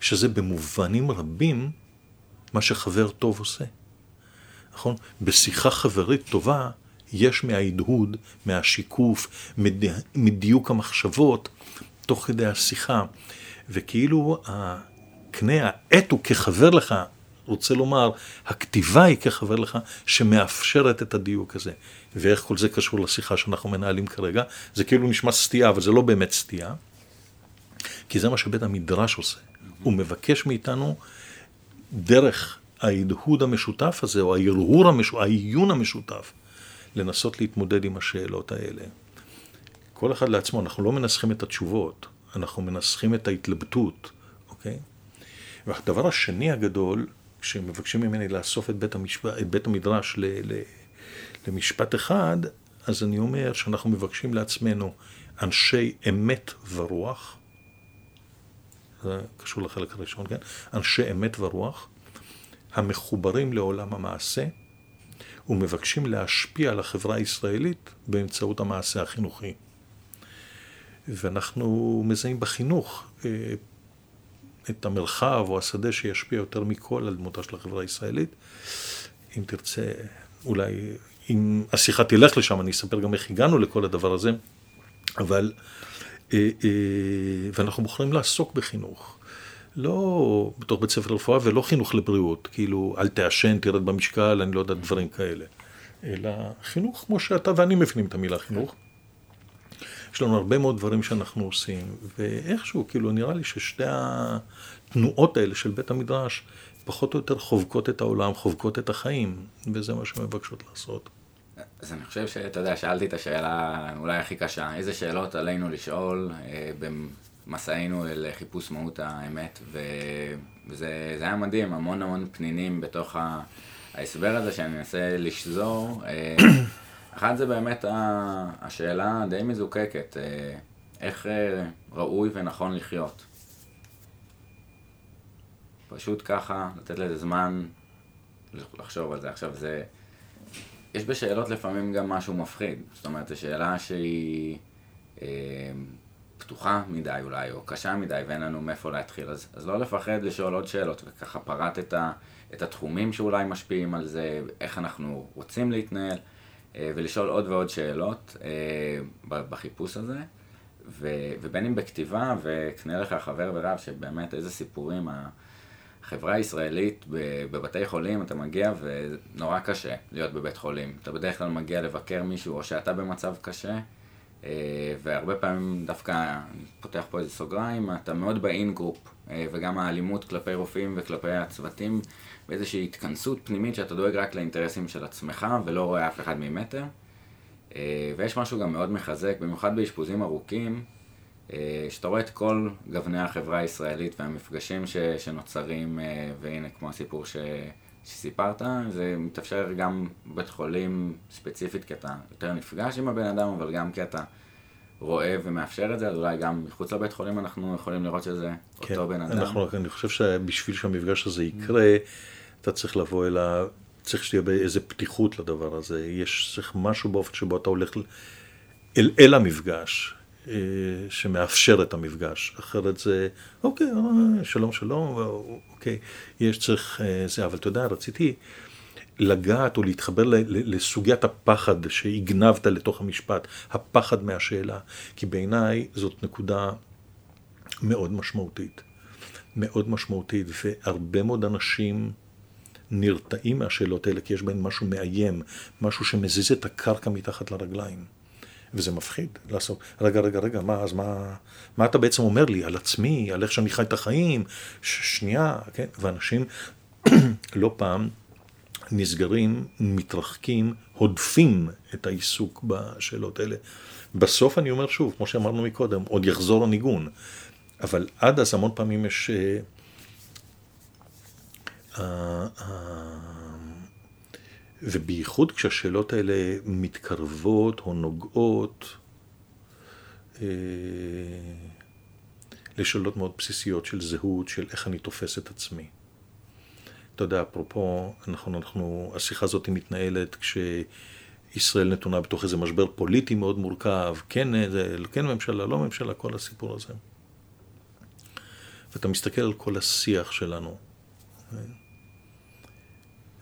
שזה במובנים רבים מה שחבר טוב עושה. נכון? בשיחה חברית טובה יש מההדהוד, מהשיקוף, מדיוק המחשבות, תוך כדי השיחה. וכאילו הקנה, העט הוא כחבר לך, רוצה לומר, הכתיבה היא כחבר לך, שמאפשרת את הדיוק הזה. ואיך כל זה קשור לשיחה שאנחנו מנהלים כרגע? זה כאילו נשמע סטייה, אבל זה לא באמת סטייה, כי זה מה שבית המדרש עושה. הוא מבקש מאיתנו דרך ההדהוד המשותף הזה, או ההרהור המשותף, העיון המשותף, לנסות להתמודד עם השאלות האלה. כל אחד לעצמו, אנחנו לא מנסחים את התשובות, אנחנו מנסחים את ההתלבטות, אוקיי? והדבר השני הגדול, כשמבקשים ממני לאסוף את בית, המשפט, את בית המדרש ל, ל, למשפט אחד, אז אני אומר שאנחנו מבקשים לעצמנו אנשי אמת ורוח, זה קשור לחלק הראשון, כן? אנשי אמת ורוח, המחוברים לעולם המעשה ומבקשים להשפיע על החברה הישראלית באמצעות המעשה החינוכי. ואנחנו מזהים בחינוך אה, את המרחב או השדה שישפיע יותר מכל על דמותה של החברה הישראלית. אם תרצה, אולי, אם השיחה תלך לשם, אני אספר גם איך הגענו לכל הדבר הזה, אבל, אה, אה, ואנחנו בוחרים לעסוק בחינוך. לא בתוך בית ספר לרפואה ולא חינוך לבריאות, כאילו אל תעשן, תרד במשקל, אני לא יודע, דברים כאלה. אלא חינוך כמו שאתה ואני מבינים את המילה חינוך. יש לנו הרבה מאוד דברים שאנחנו עושים, ואיכשהו, כאילו, נראה לי ששתי התנועות האלה של בית המדרש פחות או יותר חובקות את העולם, חובקות את החיים, וזה מה שמבקשות לעשות. אז אני חושב שאתה יודע, שאלתי את השאלה אולי הכי קשה, איזה שאלות עלינו לשאול אה, מסענו אל חיפוש מהות האמת, וזה היה מדהים, המון המון פנינים בתוך ההסבר הזה שאני מנסה לשזור. אה, (coughs) אחת זה באמת השאלה הדי מזוקקת, אה, איך אה, ראוי ונכון לחיות. פשוט ככה, לתת לזה זמן לחשוב על זה. עכשיו זה, יש בשאלות לפעמים גם משהו מפחיד, זאת אומרת, זו שאלה שהיא... פתוחה מדי אולי, או קשה מדי, ואין לנו מאיפה להתחיל. אז, אז לא לפחד לשאול עוד שאלות, וככה פרט את, ה, את התחומים שאולי משפיעים על זה, איך אנחנו רוצים להתנהל, אה, ולשאול עוד ועוד שאלות אה, בחיפוש הזה. ו, ובין אם בכתיבה, וקנה לך חבר ורב, שבאמת איזה סיפורים, החברה הישראלית בבתי חולים, אתה מגיע ונורא קשה להיות בבית חולים. אתה בדרך כלל מגיע לבקר מישהו, או שאתה במצב קשה. אה, והרבה פעמים דווקא, אני פותח פה איזה סוגריים, אתה מאוד ב in-group, אה, וגם האלימות כלפי רופאים וכלפי הצוותים, באיזושהי התכנסות פנימית שאתה דואג רק לאינטרסים של עצמך ולא רואה אף אחד ממטר. אה, ויש משהו גם מאוד מחזק, במיוחד באשפוזים ארוכים, שאתה רואה את כל גווני החברה הישראלית והמפגשים ש, שנוצרים, והנה כמו הסיפור ש, שסיפרת, זה מתאפשר גם בבית חולים ספציפית, כי אתה יותר נפגש עם הבן אדם, אבל גם כי אתה רואה ומאפשר את זה, אז אולי גם מחוץ לבית חולים אנחנו יכולים לראות שזה כן, אותו בן אדם. אנחנו, אני חושב שבשביל שהמפגש הזה יקרה, אתה צריך לבוא אליו, צריך שתהיה באיזה פתיחות לדבר הזה. יש, צריך משהו באופן שבו אתה הולך אל, אל המפגש, אה, שמאפשר את המפגש. אחרת זה, אוקיי, אה, שלום, שלום, אוקיי, יש צריך אה, זה, אבל אתה יודע, רציתי לגעת או להתחבר לסוגיית הפחד שהגנבת לתוך המשפט, הפחד מהשאלה, כי בעיניי זאת נקודה מאוד משמעותית. מאוד משמעותית, והרבה מאוד אנשים נרתעים מהשאלות האלה, כי יש בהן משהו מאיים, משהו שמזיז את הקרקע מתחת לרגליים. וזה מפחיד לעשות, רגע, רגע, רגע, מה, אז מה, מה אתה בעצם אומר לי על עצמי, על איך שאני חי את החיים, ש- שנייה, כן, ואנשים (clears throat) לא פעם נסגרים, מתרחקים, הודפים את העיסוק בשאלות האלה. בסוף אני אומר שוב, כמו שאמרנו מקודם, עוד יחזור הניגון. אבל עד אז המון פעמים יש... אה, אה, ובייחוד כשהשאלות האלה מתקרבות או נוגעות אה, לשאלות מאוד בסיסיות של זהות, של איך אני תופס את עצמי. אתה יודע, אפרופו, אנחנו, אנחנו, השיחה הזאת מתנהלת כשישראל נתונה בתוך איזה משבר פוליטי מאוד מורכב, כן, זה, כן ממשלה, לא ממשלה, כל הסיפור הזה. ואתה מסתכל על כל השיח שלנו.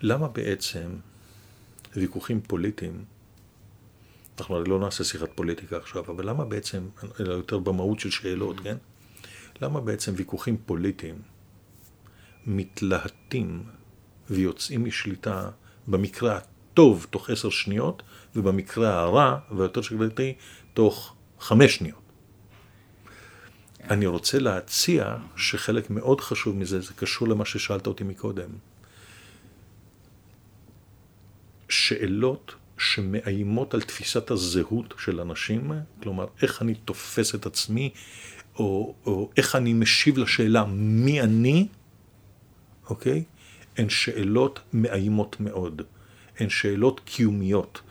למה בעצם ויכוחים פוליטיים, אנחנו הרי לא נעשה שיחת פוליטיקה עכשיו, אבל למה בעצם, אלא יותר במהות של שאלות, כן? למה בעצם ויכוחים פוליטיים מתלהטים ויוצאים משליטה במקרה הטוב תוך עשר שניות, ובמקרה הרע והיותר שגרתי תוך חמש שניות. אני רוצה להציע שחלק מאוד חשוב מזה, זה קשור למה ששאלת אותי מקודם. שאלות שמאיימות על תפיסת הזהות של אנשים, כלומר, איך אני תופס את עצמי, או, או איך אני משיב לשאלה מי אני, אוקיי? הן שאלות מאיימות מאוד. הן שאלות קיומיות.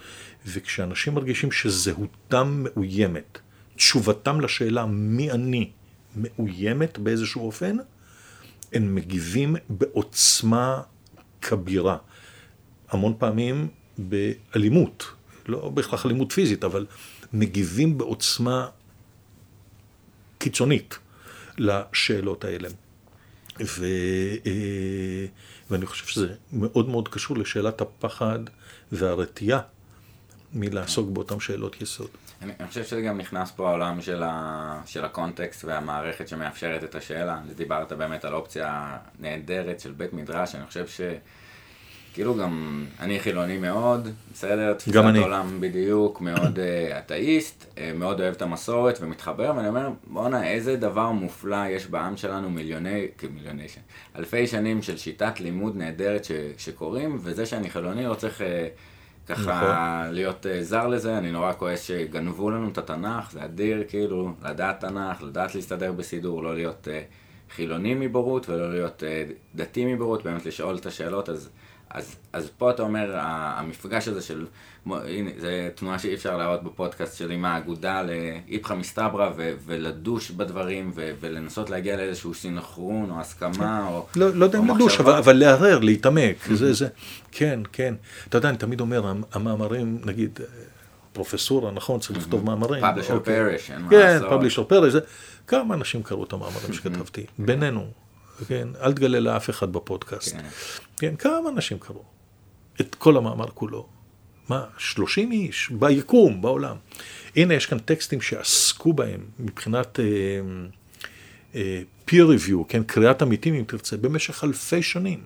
וכשאנשים מרגישים שזהותם מאוימת, תשובתם לשאלה מי אני מאוימת באיזשהו אופן, הם מגיבים בעוצמה כבירה. המון פעמים באלימות, לא בהכרח אלימות פיזית, אבל מגיבים בעוצמה קיצונית לשאלות האלה. ו, אה, ואני חושב שזה מאוד מאוד קשור לשאלת הפחד והרתיעה מלעסוק באותן שאלות יסוד. אני, אני חושב שזה גם נכנס פה העולם של, ה, של הקונטקסט והמערכת שמאפשרת את השאלה. דיברת באמת על אופציה נהדרת של בית מדרש, אני חושב ש... כאילו גם, אני חילוני מאוד, בסדר? תפיסת גם אני. עולם בדיוק, מאוד uh, אתאיסט, uh, מאוד אוהב את המסורת ומתחבר, ואני אומר, בואנה, איזה דבר מופלא יש בעם שלנו מיליוני, כמיליוני שנים, אלפי שנים של שיטת לימוד נהדרת ש, שקורים, וזה שאני חילוני לא צריך uh, ככה נכון. להיות uh, זר לזה, אני נורא כועס שגנבו לנו את התנ"ך, זה אדיר, כאילו, לדעת תנ"ך, לדעת להסתדר בסידור, לא להיות uh, חילוני מבורות ולא להיות uh, דתי מבורות, באמת לשאול את השאלות, אז... אז, אז פה אתה אומר, המפגש הזה של, הנה, זו תנועה שאי אפשר להראות בפודקאסט שלי, מה האגודה לאיפכא מסתברא, ו- ולדוש בדברים, ו- ולנסות להגיע לאיזשהו סינכרון, או הסכמה, או לא, לא יודע אם לדוש. אבל, אבל להרהר, להתעמק, זה, זה, כן, כן. אתה יודע, אני תמיד אומר, המ- המאמרים, נגיד, אה, פרופסורה, נכון, צריך לכתוב מאמרים. Publisher אוקיי. perish, אין מה כן, לעשות. פבלישר פרש, זה, כמה אנשים קראו את המאמרים שכתבתי, בינינו, כן, אל תגלה לאף אחד בפודקאסט. כן. כמה אנשים קראו? את כל המאמר כולו. מה, 30 איש ביקום, בעולם. הנה, יש כאן טקסטים שעסקו בהם מבחינת אה, אה, peer review, כן, קריאת עמיתים אם תרצה, במשך אלפי שנים.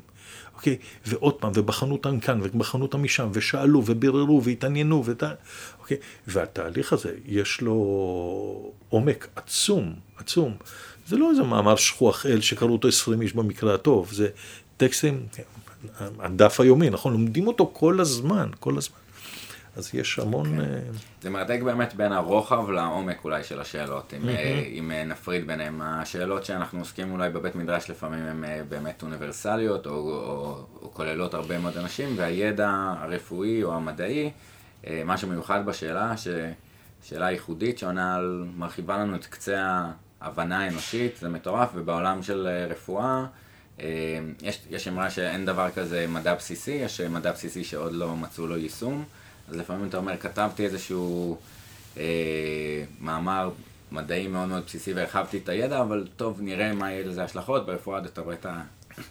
אוקיי, ועוד פעם, ובחנו אותם כאן, ובחנו אותם משם, ושאלו, וביררו, והתעניינו, ות... אוקיי, והתהליך הזה, יש לו עומק עצום, עצום. זה לא איזה מאמר שכוח אל שקראו אותו 20 איש במקרה הטוב, זה טקסטים, הדף היומי, נכון? לומדים אותו כל הזמן, כל הזמן. אז יש המון... אה, זה מרתק באמת בין הרוחב לעומק אולי של השאלות, אם, אה, אם אה, נפריד ביניהם. השאלות שאנחנו עוסקים אולי בבית מדרש לפעמים הן באמת אוניברסליות, או, או, או כוללות הרבה מאוד אנשים, והידע הרפואי או המדעי, מה שמיוחד בשאלה, ש... שאלה ייחודית שעונה על, מרחיבה לנו את קצה ההבנה האנושית, זה מטורף, ובעולם של אה, רפואה, אה, יש, יש אמרה שאין דבר כזה מדע בסיסי, יש מדע בסיסי שעוד לא מצאו לו יישום, אז לפעמים אתה אומר, כתבתי איזשהו אה, מאמר מדעי מאוד מאוד בסיסי והרחבתי את הידע, אבל טוב, נראה מה יהיה לזה השלכות, ברפואה אתה רואה את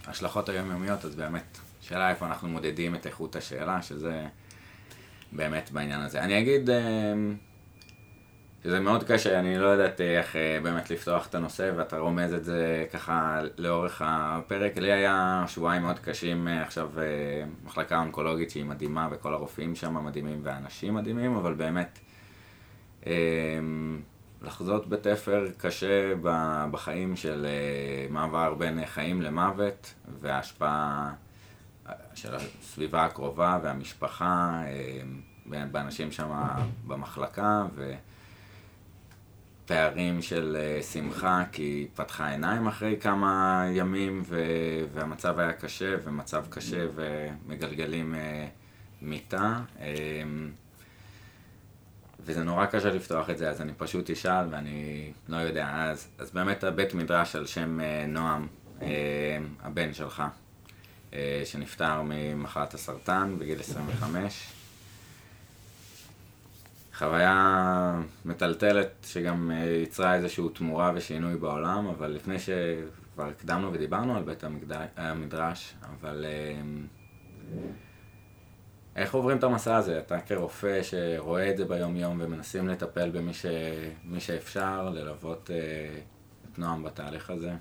ההשלכות היומיומיות, אז באמת, שאלה איפה אנחנו מודדים את איכות השאלה, שזה באמת בעניין הזה. אני אגיד... אה, שזה מאוד קשה, אני לא יודעת איך אה, באמת לפתוח את הנושא, ואתה רומז את זה ככה לאורך הפרק. לי היה שבועיים מאוד קשים אה, עכשיו, אה, מחלקה אונקולוגית שהיא מדהימה, וכל הרופאים שם מדהימים, ואנשים מדהימים, אבל באמת, לחזות בתפר קשה בחיים של מעבר בין חיים למוות, וההשפעה של הסביבה הקרובה והמשפחה, באנשים שם במחלקה, ו... פערים של אה, שמחה, כי היא פתחה עיניים אחרי כמה ימים, ו- והמצב היה קשה, ומצב קשה, ומגלגלים אה, מיטה. אמ, וזה נורא קשה לפתוח את זה, אז אני פשוט אשאל, ואני לא יודע. אז, אז באמת הבית מדרש על שם אה, נועם, הבן שלך, שנפטר ממחלת הסרטן בגיל 25. חוויה מטלטלת שגם אה, יצרה איזושהי תמורה ושינוי בעולם, אבל לפני שכבר הקדמנו ודיברנו על בית המדרש, אבל אה, איך עוברים את המסע הזה? אתה כרופא שרואה את זה ביום יום ומנסים לטפל במי ש... שאפשר, ללוות אה, את נועם בתהליך הזה?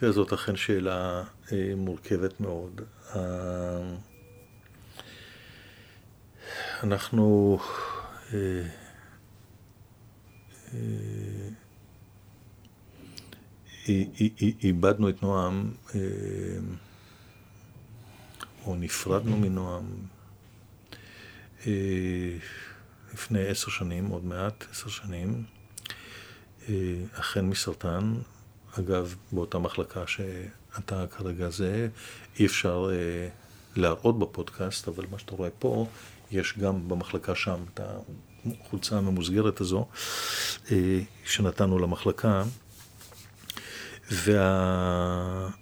תראה, זאת אכן שאלה אה, מורכבת מאוד. אה, אנחנו אה, איבדנו את נועם, או נפרדנו מנועם לפני עשר שנים, עוד מעט, עשר שנים, אכן מסרטן, אגב, באותה מחלקה שאתה כרגע זה, אי אפשר אה, להראות בפודקאסט, אבל מה שאתה רואה פה, יש גם במחלקה שם את החולצה הממוסגרת הזו, אה, שנתנו למחלקה. והתהליך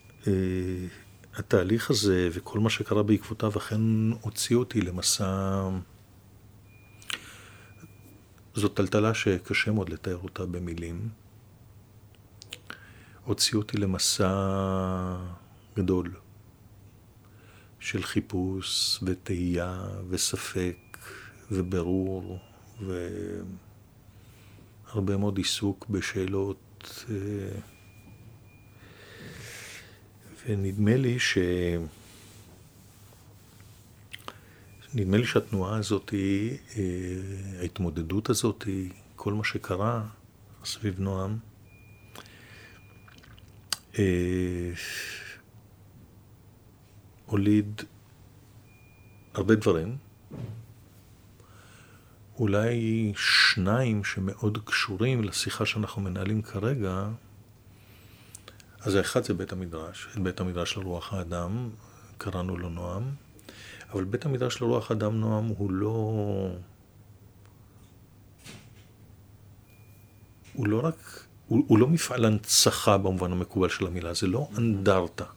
וה, אה, הזה וכל מה שקרה בעקבותיו אכן הוציא אותי למסע... זאת טלטלה שקשה מאוד לתאר אותה במילים. הוציא אותי למסע גדול של חיפוש ותהייה וספק וברור והרבה מאוד עיסוק בשאלות אה, ונדמה לי ש... נדמה לי שהתנועה הזאת, אה, ההתמודדות הזאת, כל מה שקרה סביב נועם, אה, הוליד הרבה דברים, אולי שניים שמאוד קשורים לשיחה שאנחנו מנהלים כרגע, אז האחד זה בית המדרש, את בית המדרש של רוח האדם, קראנו לו נועם, אבל בית המדרש של רוח האדם נועם הוא לא... הוא לא רק הוא, הוא לא מפעל הנצחה במובן המקובל של המילה, זה לא אנדרטה. Okay?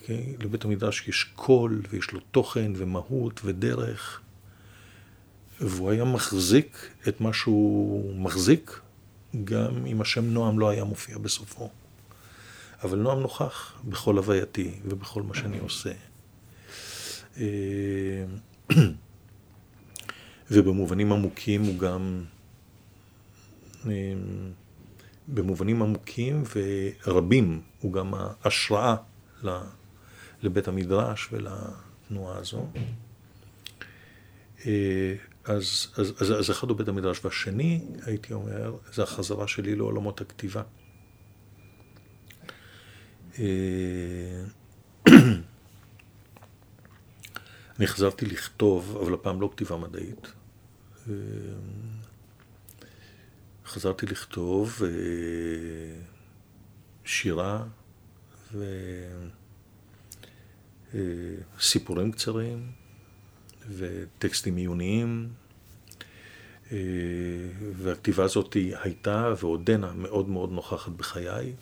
אוקיי? לבית המדרש יש קול, ויש לו תוכן, ומהות, ודרך, והוא היה מחזיק את מה שהוא מחזיק, גם אם השם נועם לא היה מופיע בסופו. אבל נועם נוכח בכל הווייתי ובכל מה שאני עושה. אה, (clears throat) ובמובנים עמוקים הוא גם במובנים עמוקים ורבים, הוא גם ההשראה לבית המדרש ולתנועה הזו. אה, אז, אז, אז, אז אחד הוא בית המדרש, והשני, הייתי אומר, זה החזרה שלי לעולמות הכתיבה. אה, אני חזרתי לכתוב, אבל הפעם לא כתיבה מדעית. אה, חזרתי לכתוב אה, שירה, אה, סיפורים קצרים וטקסטים עיוניים. אה, והכתיבה הזאת הייתה ועודנה מאוד מאוד נוכחת בחיי.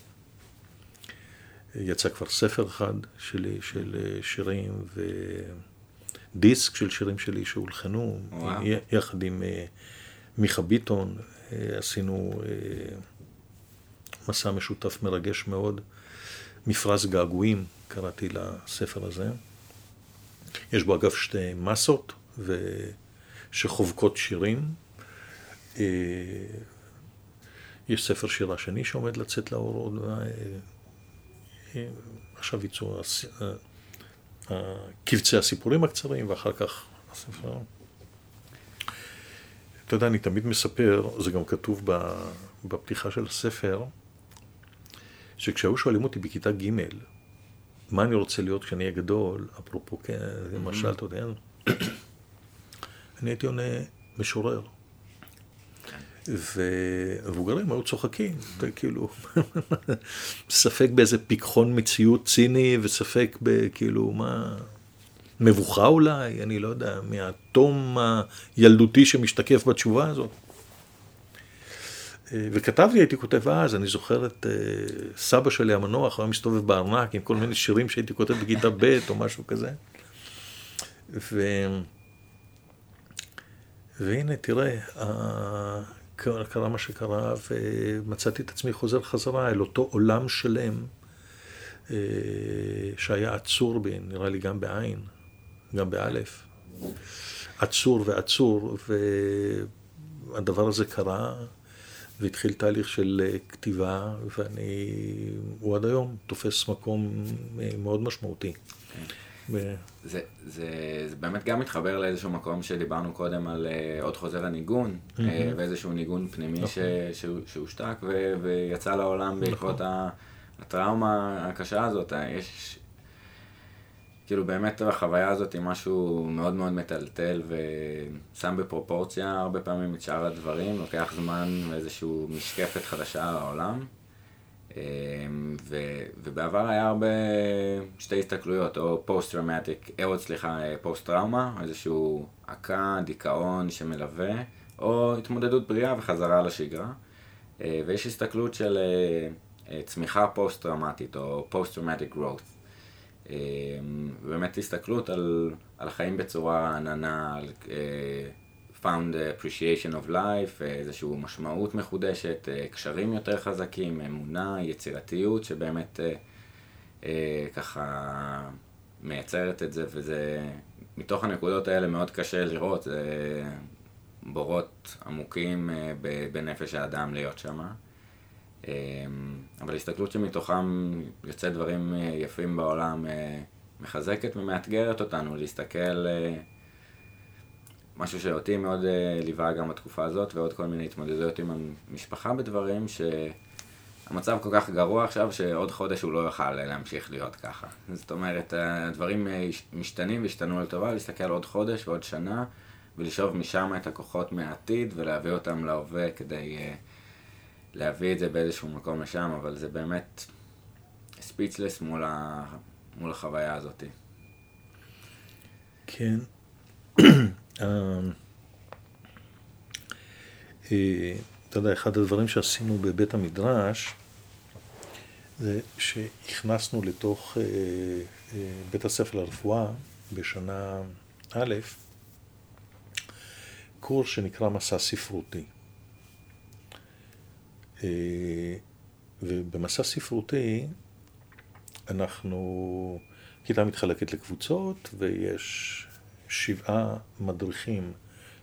יצא כבר ספר אחד שלי של שירים ודיסק של שירים שלי שהולחנו, וואו. יחד עם מיכה ביטון, עשינו מסע משותף מרגש מאוד. מפרז געגועים, קראתי לספר הזה. יש בו אגב שתי מסות ו... שחובקות שירים. אה, יש ספר שירה שני שעומד לצאת לאור עוד... אה, אה, עכשיו יצאו קבצי הסיפורים הקצרים ואחר כך הספר. אתה יודע, אני תמיד מספר, זה גם כתוב בפתיחה של הספר, שכשהיו שואלים אותי בכיתה ג' מה אני רוצה להיות כשאני אהיה גדול, אפרופו, כן, למשל, אתה יודע, (clears throat) אני הייתי עונה משורר. ומבוגרים היו צוחקים, כאילו, (laughs) ספק באיזה פיקחון מציאות ציני, וספק בכאילו, מה, מבוכה אולי, אני לא יודע, מהתום הילדותי שמשתקף בתשובה הזאת. אה, וכתבתי, הייתי כותב אז, אני זוכר את אה, סבא שלי המנוח, היה מסתובב בארנק עם כל מיני שירים שהייתי כותב בכיתה ב' או משהו כזה. ו... והנה, תראה, קרה מה שקרה, ומצאתי את עצמי חוזר חזרה אל אותו עולם שלם אה, שהיה עצור בי, נראה לי גם בעין, גם באלף. עצור ועצור, והדבר הזה קרה. והתחיל תהליך של אה, כתיבה, ואני, הוא עד היום תופס מקום אה, מאוד משמעותי. כן. ו... זה, זה, זה באמת גם מתחבר לאיזשהו מקום שדיברנו קודם על uh, עוד חוזר הניגון, mm-hmm. uh, ואיזשהו ניגון פנימי נכון. ש, שהושתק ו, ויצא לעולם בעקבות נכון. הטראומה הקשה הזאת. יש כאילו באמת החוויה הזאת היא משהו מאוד מאוד מטלטל ושם בפרופורציה הרבה פעמים את שאר הדברים, לוקח זמן ואיזושהי משקפת חדשה לעולם. אמ, ו, ובעבר היה הרבה שתי הסתכלויות, או post-traumatic, או אה, סליחה, פוסט-טראומה, איזשהו עקה, דיכאון שמלווה, או התמודדות בריאה וחזרה לשגרה. אה, ויש הסתכלות של אה, צמיחה פוסט-טראומטית, או post-traumatic growth. אמ, באמת הסתכלות על, על החיים בצורה עננה, על אה, found appreciation of life, אה, איזושהי משמעות מחודשת, אה, קשרים יותר חזקים, אמונה, יצירתיות, שבאמת ככה מייצרת את זה, וזה, מתוך הנקודות האלה מאוד קשה לראות, זה בורות עמוקים בנפש האדם להיות שמה. אמ, אבל הסתכלות שמתוכם יוצא דברים אה, יפים בעולם, אה, מחזקת ומאתגרת אותנו להסתכל, אה, משהו שאותי מאוד ליווה גם בתקופה הזאת, ועוד כל מיני התמודדויות עם המשפחה בדברים, שהמצב כל כך גרוע עכשיו, שעוד חודש הוא לא יוכל להמשיך להיות ככה. זאת אומרת, הדברים משתנים והשתנו לטובה, להסתכל עוד חודש ועוד שנה, ולשאוב משם את הכוחות מהעתיד ולהביא אותם להווה כדי... להביא את זה באיזשהו מקום לשם, אבל זה באמת ספיצלס מול, ה... מול החוויה הזאת. כן. (clears throat) אה, אתה יודע, אחד הדברים שעשינו בבית המדרש, זה שהכנסנו לתוך אה, אה, בית הספר לרפואה בשנה א', קורס שנקרא מסע ספרותי. אה, ובמסע ספרותי אנחנו, כיתה מתחלקת לקבוצות ויש שבעה מדריכים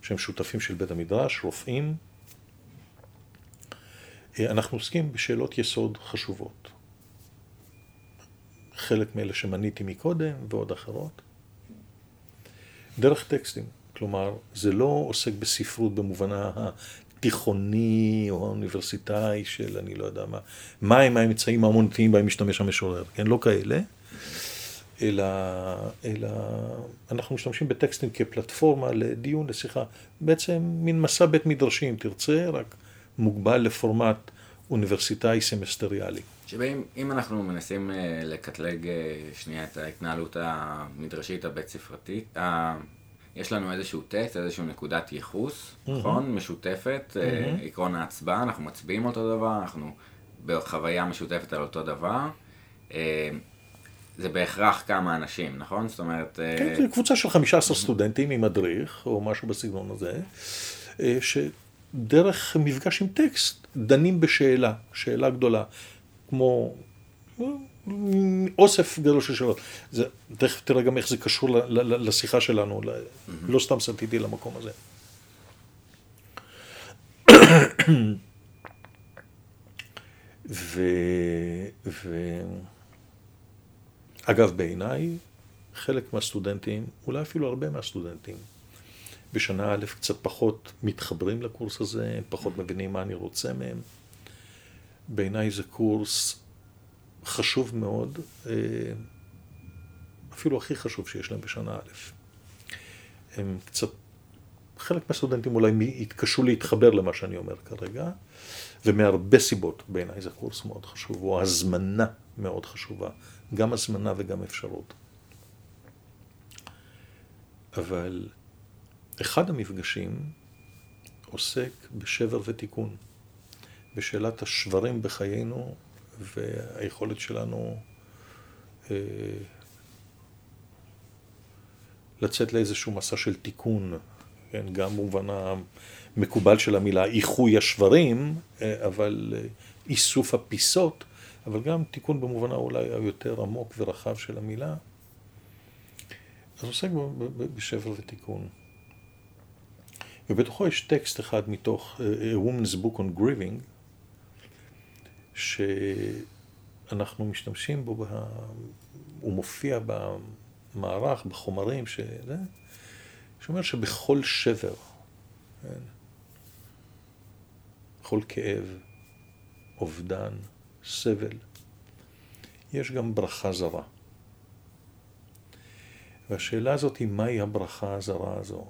שהם שותפים של בית המדרש, רופאים. אה, אנחנו עוסקים בשאלות יסוד חשובות. חלק מאלה שמניתי מקודם ועוד אחרות. דרך טקסטים. כלומר, זה לא עוסק בספרות במובנה התיכוני או האוניברסיטאי של אני לא יודע מה, מהם האמצעים האמונתיים בהם משתמש המשורר, כן? לא כאלה, אלא, אלא אנחנו משתמשים בטקסטים כפלטפורמה לדיון, לשיחה, בעצם מין מסע בית מדרשים, תרצה, רק מוגבל לפורמט אוניברסיטאי סמסטריאלי. שאם אנחנו מנסים אה, לקטלג אה, שנייה את ההתנהלות המדרשית הבית ספרתית, יש לנו איזשהו טקסט, איזשהו נקודת ייחוס. נכון? משותפת, mm-hmm. עקרון ההצבעה, אנחנו מצביעים אותו דבר, אנחנו בחוויה משותפת על אותו דבר. זה בהכרח כמה אנשים, נכון? זאת אומרת... כן, כן, קבוצה של 15 סטודנטים עם מדריך, או משהו בסגנון הזה, שדרך מפגש עם טקסט דנים בשאלה, שאלה גדולה. כמו אוסף גדול של שאלות. זה, תכף תראה גם איך זה קשור ל, ל, לשיחה שלנו, ל, mm-hmm. לא סתם סטיתי למקום הזה. ו... ו... אגב, בעיניי, חלק מהסטודנטים, אולי אפילו הרבה מהסטודנטים, בשנה א' קצת פחות מתחברים לקורס הזה, פחות מבינים מה אני רוצה מהם. בעיניי זה קורס חשוב מאוד, אה, אפילו הכי חשוב שיש להם בשנה א'. הם קצת, חלק מהסטודנטים אולי יתקשו להתחבר למה שאני אומר כרגע, ומהרבה סיבות בעיניי זה קורס מאוד חשוב, או הזמנה מאוד חשובה, גם הזמנה וגם אפשרות. אבל אחד המפגשים עוסק בשבר ותיקון. בשאלת השברים בחיינו והיכולת שלנו אה, לצאת לאיזשהו מסע של תיקון, כן, גם במובן המקובל של המילה איחוי השברים, אה, אבל אה, איסוף הפיסות, אבל גם תיקון במובנה אולי היותר עמוק ורחב של המילה. אז עוסק בשבר ותיקון. ובתוכו יש טקסט אחד מתוך A Woman's Book on Grieving, שאנחנו משתמשים בו, בה, הוא מופיע במערך, בחומרים, שזה, שאומר שבכל שבר, כן, בכל כאב, אובדן, סבל, יש גם ברכה זרה. והשאלה הזאת היא, מהי הברכה הזרה הזו?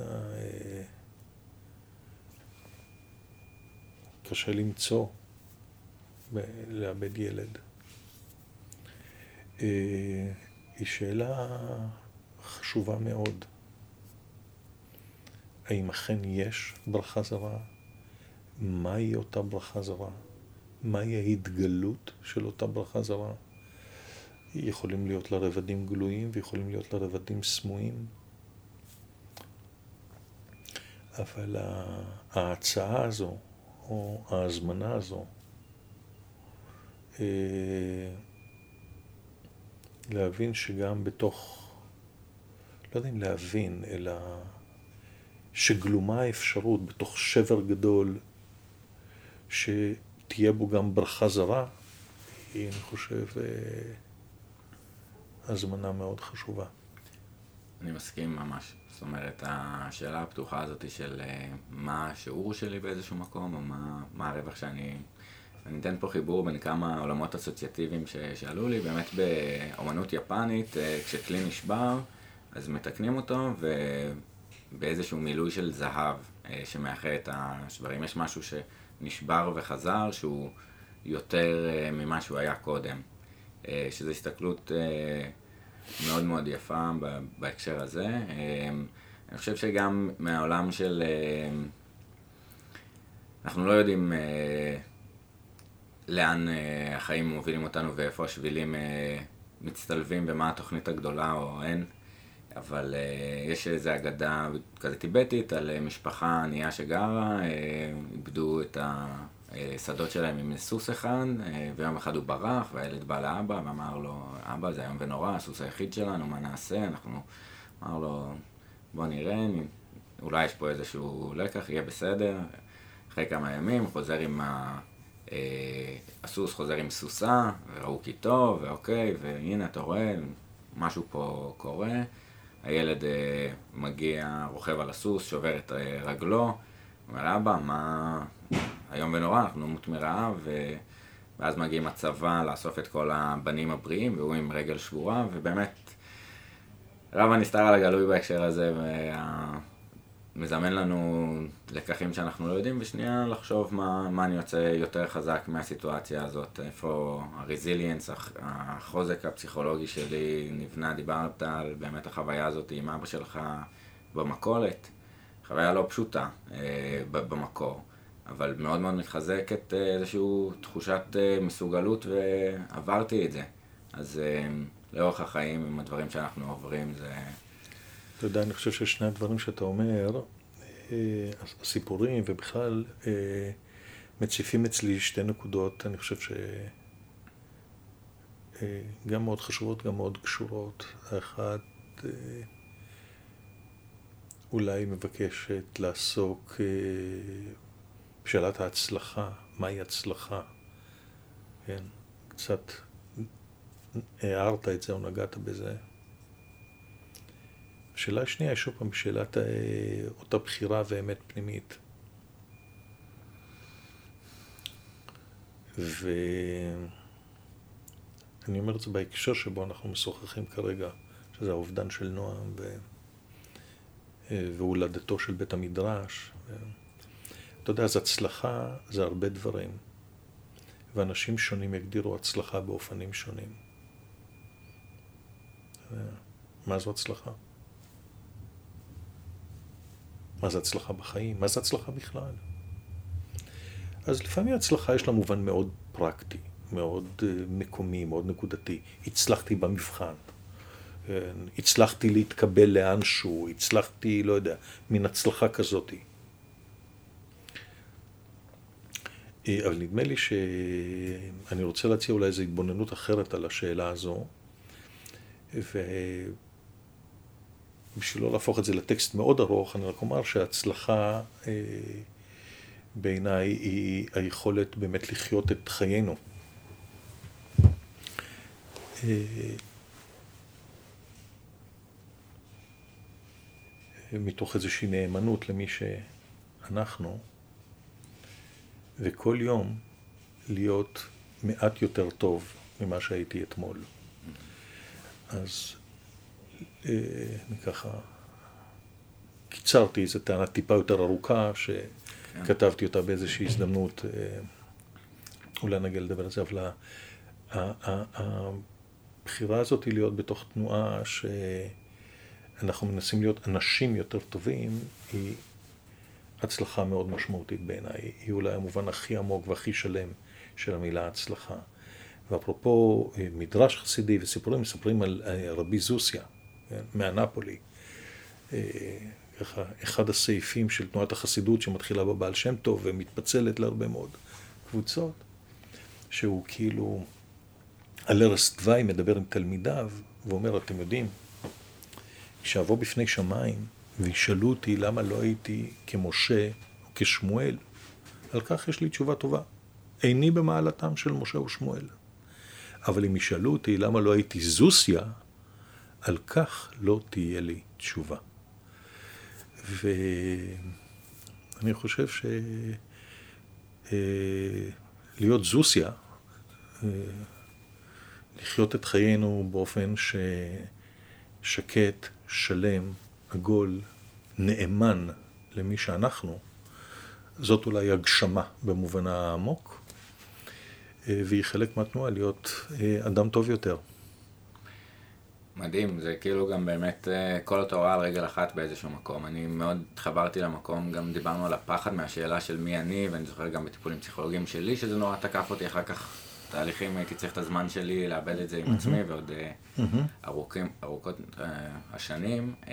אה, קשה למצוא, לאבד ילד. אה, היא שאלה חשובה מאוד. האם אכן יש ברכה זרה? מהי אותה ברכה זרה? מהי ההתגלות של אותה ברכה זרה? יכולים להיות לה רבדים גלויים ויכולים להיות לה רבדים סמויים. אבל ההצעה הזו או ההזמנה הזו אה, להבין שגם בתוך, לא יודע אם להבין, אלא שגלומה האפשרות בתוך שבר גדול, שתהיה בו גם ברכה זרה, היא, אני חושב, אה, הזמנה מאוד חשובה. אני מסכים ממש. זאת אומרת, השאלה הפתוחה הזאת של אה, מה השיעור שלי באיזשהו מקום, או מה, מה הרווח שאני... אני אתן פה חיבור בין כמה עולמות אסוציאטיביים ששאלו לי, באמת באומנות יפנית, אה, כשכלי נשבר, אז מתקנים אותו, ובאיזשהו מילוי של זהב אה, שמאחה את השברים. יש משהו שנשבר וחזר, שהוא יותר ממה שהוא היה קודם. שזו הסתכלות מאוד מאוד יפה בהקשר הזה. אמ, אני חושב שגם מהעולם של... אמ, אנחנו לא יודעים אה, לאן אה, החיים מובילים אותנו ואיפה השבילים אה, מצטלבים ומה התוכנית הגדולה או אין, אבל יש איזו אגדה כזה טיבטית על משפחה ענייה שגרה, איבדו את ה... שדות שלהם עם סוס אחד, אה, ויום אחד הוא ברח, והילד בא לאבא ואמר לו, אבא זה איום ונורא, הסוס היחיד שלנו, מה נעשה? אנחנו, אמר לו, בוא נראה, אולי יש פה איזשהו לקח, יהיה בסדר. אחרי כמה ימים חוזר עם ה... אה, הסוס חוזר עם סוסה, וראו כי טוב, ואוקיי, והנה אתה רואה, משהו פה קורה. הילד אה, מגיע, רוכב על הסוס, שובר את רגלו, אומר, אבא, מה... איום ונורא, אנחנו נמות מרעב, ו... ואז מגיעים הצבא לאסוף את כל הבנים הבריאים, והוא עם רגל שבורה, ובאמת, רב הנסתר על הגלוי בהקשר הזה, מזמן לנו לקחים שאנחנו לא יודעים, ושנייה לחשוב מה, מה אני יוצא יותר חזק מהסיטואציה הזאת, איפה הרזיליאנס, החוזק הפסיכולוגי שלי נבנה, דיברת על באמת החוויה הזאת עם אבא שלך במכולת, חוויה לא פשוטה אה, במקור, אבל מאוד מאוד מתחזקת אה, איזושהי תחושת אה, מסוגלות ועברתי את זה. אז לאורך החיים עם הדברים שאנחנו עוברים זה... אתה יודע, אני חושב ששני הדברים שאתה אומר, הסיפורים ובכלל, מציפים אצלי שתי נקודות, אני חושב שגם אה, מאוד חשובות, גם מאוד קשורות. האחת, אולי מבקשת לעסוק בשאלת ההצלחה, מהי הצלחה, כן? קצת הערת את זה או נגעת בזה. השאלה השנייה היא שוב פעם שאלת אה, אותה בחירה ואמת פנימית. ואני אומר את זה בהקשר שבו אנחנו משוחחים כרגע, שזה האובדן של נועם ו... אה, והולדתו של בית המדרש. אתה יודע, אז הצלחה זה הרבה דברים, ואנשים שונים יגדירו הצלחה באופנים שונים. אה, מה זו הצלחה? מה זה הצלחה בחיים? מה זה הצלחה בכלל? אז לפעמים הצלחה יש לה מובן מאוד פרקטי, מאוד מקומי, מאוד נקודתי. הצלחתי במבחן? הצלחתי להתקבל לאנשהו, הצלחתי, לא יודע, מין הצלחה כזאתי. אה, אבל נדמה לי שאני רוצה להציע אולי איזו התבוננות אחרת על השאלה הזו, ו... בשביל לא להפוך את זה לטקסט מאוד ארוך, אני רק אומר שההצלחה אה, בעיניי היא היכולת באמת לחיות את חיינו. מתוך איזושהי נאמנות למי שאנחנו, וכל יום להיות מעט יותר טוב ממה שהייתי אתמול. אז אני אה, ככה קיצרתי איזו טענה טיפה יותר ארוכה, שכתבתי אותה באיזושהי הזדמנות, אה, אולי נגיע לדבר על זה, אבל הבחירה הזאת היא להיות בתוך תנועה שאנחנו מנסים להיות אנשים יותר טובים, היא הצלחה מאוד משמעותית בעיניי. היא אולי המובן הכי עמוק והכי שלם של המילה הצלחה. ואפרופו אה, מדרש חסידי וסיפורים, מספרים על רבי זוסיה. אה, ככה, אחד הסעיפים של תנועת החסידות שמתחילה בבעל שם טוב ומתפצלת להרבה מאוד קבוצות, שהוא כאילו על ערש דווי מדבר עם תלמידיו ואומר, אתם יודעים, כשאבוא בפני שמיים וישאלו אותי למה לא הייתי כמשה או כשמואל, על כך יש לי תשובה טובה. איני במעלתם של משה ושמואל. אבל אם ישאלו אותי למה לא הייתי זוסיה, על כך לא תהיה לי תשובה. ואני חושב שלהיות אה, זוסיה, אה, לחיות את חיינו באופן ששקט, שלם, עגול, נאמן למי שאנחנו, זאת אולי הגשמה במובן העמוק, אה, והיא חלק מהתנועה להיות אדם טוב יותר. מדהים, זה כאילו גם באמת אה, כל התורה על רגל אחת באיזשהו מקום. אני מאוד התחברתי למקום, גם דיברנו על הפחד מהשאלה של מי אני, ואני זוכר גם בטיפולים פסיכולוגיים שלי, שזה נורא תקף אותי אחר כך. תהליכים, הייתי צריך את הזמן שלי לאבד את זה עם עצמי, ועוד אה, ארוכים, ארוכות uh, השנים. Uh,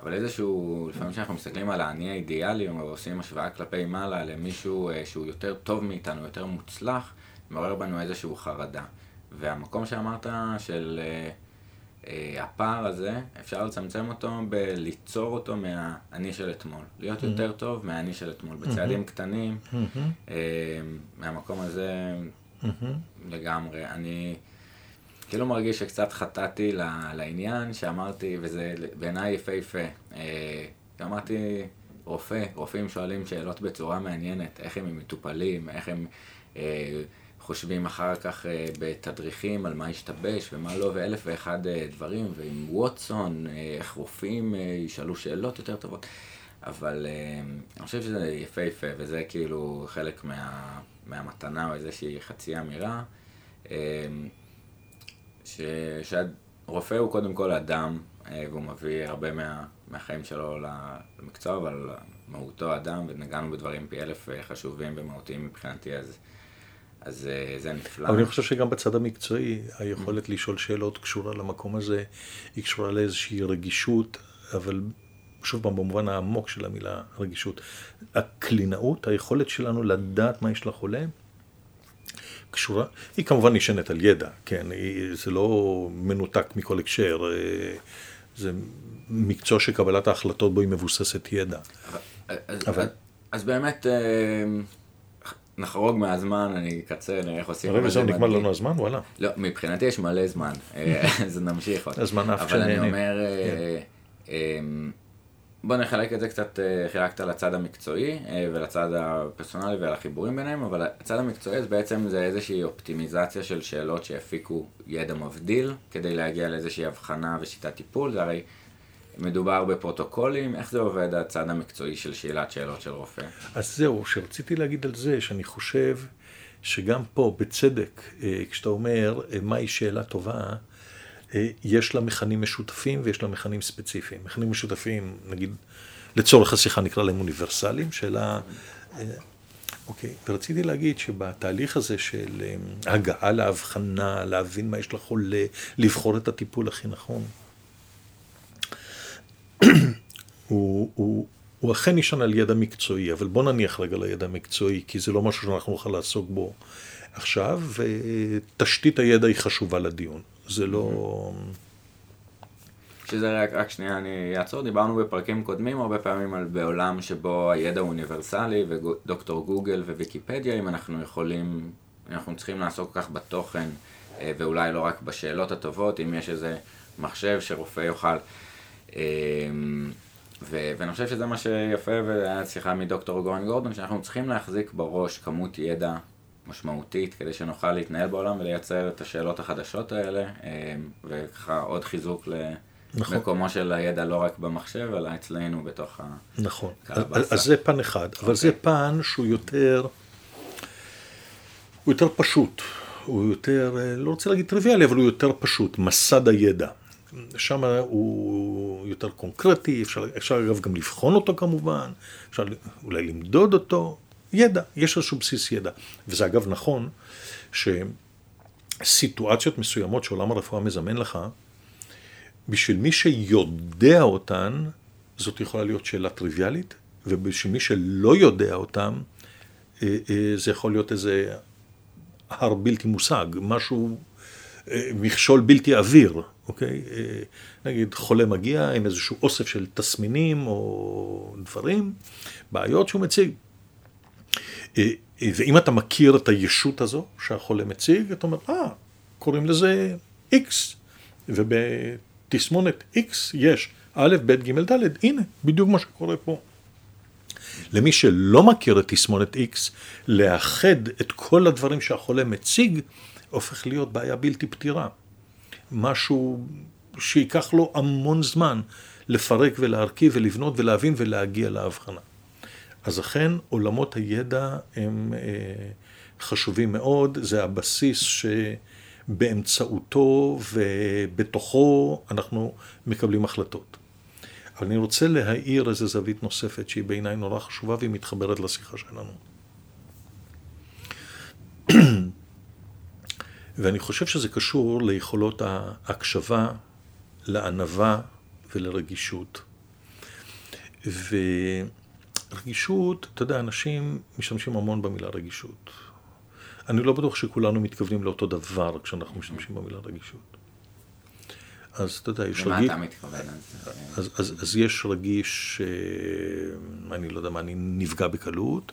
אבל איזשהו, לפעמים כשאנחנו מסתכלים על האני האידיאלי, או עושים השוואה כלפי מעלה למישהו uh, שהוא יותר טוב מאיתנו, יותר מוצלח, מעורר בנו איזשהו חרדה. והמקום שאמרת של... אה, הפער הזה, אפשר לצמצם אותו בליצור אותו מהאני של אתמול. להיות mm-hmm. יותר טוב מהאני של אתמול, בצעדים mm-hmm. קטנים, mm-hmm. מהמקום הזה mm-hmm. לגמרי. אני כאילו מרגיש שקצת חטאתי לעניין שאמרתי, וזה בעיניי יפהפה. אה, אמרתי, רופא, רופאים שואלים שאלות בצורה מעניינת, איך הם מטופלים, איך הם... חושבים אחר כך אה, בתדריכים על מה השתבש ומה לא, ואלף ואחד אה, דברים, ועם ווטסון, אה, איך רופאים ישאלו שאלות יותר טובות. אבל אה, אני חושב שזה יפהפה, וזה כאילו חלק מה, מהמתנה או איזושהי חצי אמירה, אה, ש, שהרופא הוא קודם כל אדם, אה, והוא מביא הרבה מה, מהחיים שלו למקצוע, אבל מהותו אדם, ונגענו בדברים פי אלף חשובים ומהותיים מבחינתי, אז... אז זה נפלא. אבל אני חושב שגם בצד המקצועי, היכולת לשאול שאלות קשורה למקום הזה, היא קשורה לאיזושהי רגישות, אבל שוב פעם, במובן העמוק של המילה רגישות. הקלינאות, היכולת שלנו לדעת מה יש לחולה, קשורה, היא כמובן נשענת על ידע, כן, היא, זה לא מנותק מכל הקשר, אה, זה מקצוע שקבלת ההחלטות בו היא מבוססת ידע. אז, אבל... אז באמת, אה, נחרוג מהזמן, אני אקצר, נראה איך עושים. רגע, זהו, נגמר לנו הזמן, וואלה. לא, מבחינתי יש מלא זמן, אה, (laughs) אז נמשיך. הזמן אף אבל אני אומר... בוא נחלק את זה קצת, אה, חילקת לצד המקצועי אה, ולצד הפרסונלי ולחיבורים ביניהם, אבל הצד המקצועי זה בעצם זה איזושהי אופטימיזציה של שאלות שיפיקו ידע מבדיל, כדי להגיע לאיזושהי הבחנה ושיטת טיפול, זה הרי מדובר בפרוטוקולים, איך זה עובד הצד המקצועי של שאלת שאלות של רופא? אז זהו, שרציתי להגיד על זה, שאני חושב שגם פה, בצדק, אה, כשאתה אומר מהי שאלה טובה, יש לה מכנים משותפים ויש לה מכנים ספציפיים. מכנים משותפים, נגיד, לצורך השיחה נקרא להם אוניברסליים, שאלה... אה, אוקיי, ורציתי להגיד שבתהליך הזה של אה, הגעה להבחנה, להבין מה יש לחולה, לבחור את הטיפול הכי נכון, (clears throat) הוא, הוא, הוא אכן נשען על ידע מקצועי, אבל בוא נניח רגע לידע מקצועי, כי זה לא משהו שאנחנו נוכל לעסוק בו עכשיו, ותשתית הידע היא חשובה לדיון. זה לא... שזה רק, רק שנייה, אני אעצור, דיברנו בפרקים קודמים הרבה פעמים על בעולם שבו הידע הוא אוניברסלי ודוקטור גוגל וויקיפדיה, אם אנחנו יכולים, אנחנו צריכים לעסוק כך בתוכן אה, ואולי לא רק בשאלות הטובות, אם יש איזה מחשב שרופא יוכל. אה, ו- ואני חושב שזה מה שיפה, והיה שיחה מדוקטור גורן גורדון, שאנחנו צריכים להחזיק בראש כמות ידע משמעותית כדי שנוכל להתנהל בעולם ולייצר את השאלות החדשות האלה, אה, וככה עוד חיזוק נכון. למקומו של הידע לא רק במחשב, אלא אצלנו בתוך נכון. הקלבסה. אז, אז זה פן אחד, אבל okay. זה אוקיי. פן שהוא יותר, הוא יותר פשוט, הוא יותר, אה, לא רוצה להגיד טריוויאלי, אבל הוא יותר פשוט, מסד הידע. שם הוא יותר קונקרטי, אפשר, אפשר אגב גם לבחון אותו כמובן, אפשר אולי למדוד אותו, ידע, יש איזשהו בסיס ידע. וזה אגב נכון, שסיטואציות מסוימות שעולם הרפואה מזמן לך, בשביל מי שיודע אותן, זאת יכולה להיות שאלה טריוויאלית, ובשביל מי שלא יודע אותן, אה, אה, זה יכול להיות איזה הר בלתי מושג, משהו, אה, מכשול בלתי עביר, אוקיי? נגיד חולה מגיע עם איזשהו אוסף של תסמינים או דברים, בעיות שהוא מציג. אה, ואם אתה מכיר את הישות הזו שהחולה מציג, אתה אומר, אה, קוראים לזה X, ובתסמונת X יש א', ב', ג', ד', הנה, בדיוק מה שקורה פה. למי שלא מכיר את תסמונת X, לאחד את כל הדברים שהחולה מציג, הופך להיות בעיה בלתי פתירה. משהו שייקח לו המון זמן לפרק ולהרכיב ולבנות ולהבין ולהגיע להבחנה. אז אכן עולמות הידע הם אה, חשובים מאוד, זה הבסיס שבאמצעותו ובתוכו אנחנו מקבלים החלטות. אבל אני רוצה להאיר איזו זווית נוספת שהיא בעיניי נורא חשובה והיא מתחברת לשיחה שלנו. (clears throat) ואני חושב שזה קשור ליכולות ההקשבה, לענווה ולרגישות. ו... רגישות, אתה יודע, אנשים משתמשים המון במילה רגישות. אני לא בטוח שכולנו מתכוונים לאותו דבר כשאנחנו משתמשים במילה רגישות. אז אתה יודע, יש רגיש... למה אתה מתכוון? אז, אז, אז יש רגיש, אה, אני לא יודע מה, אני נפגע בקלות,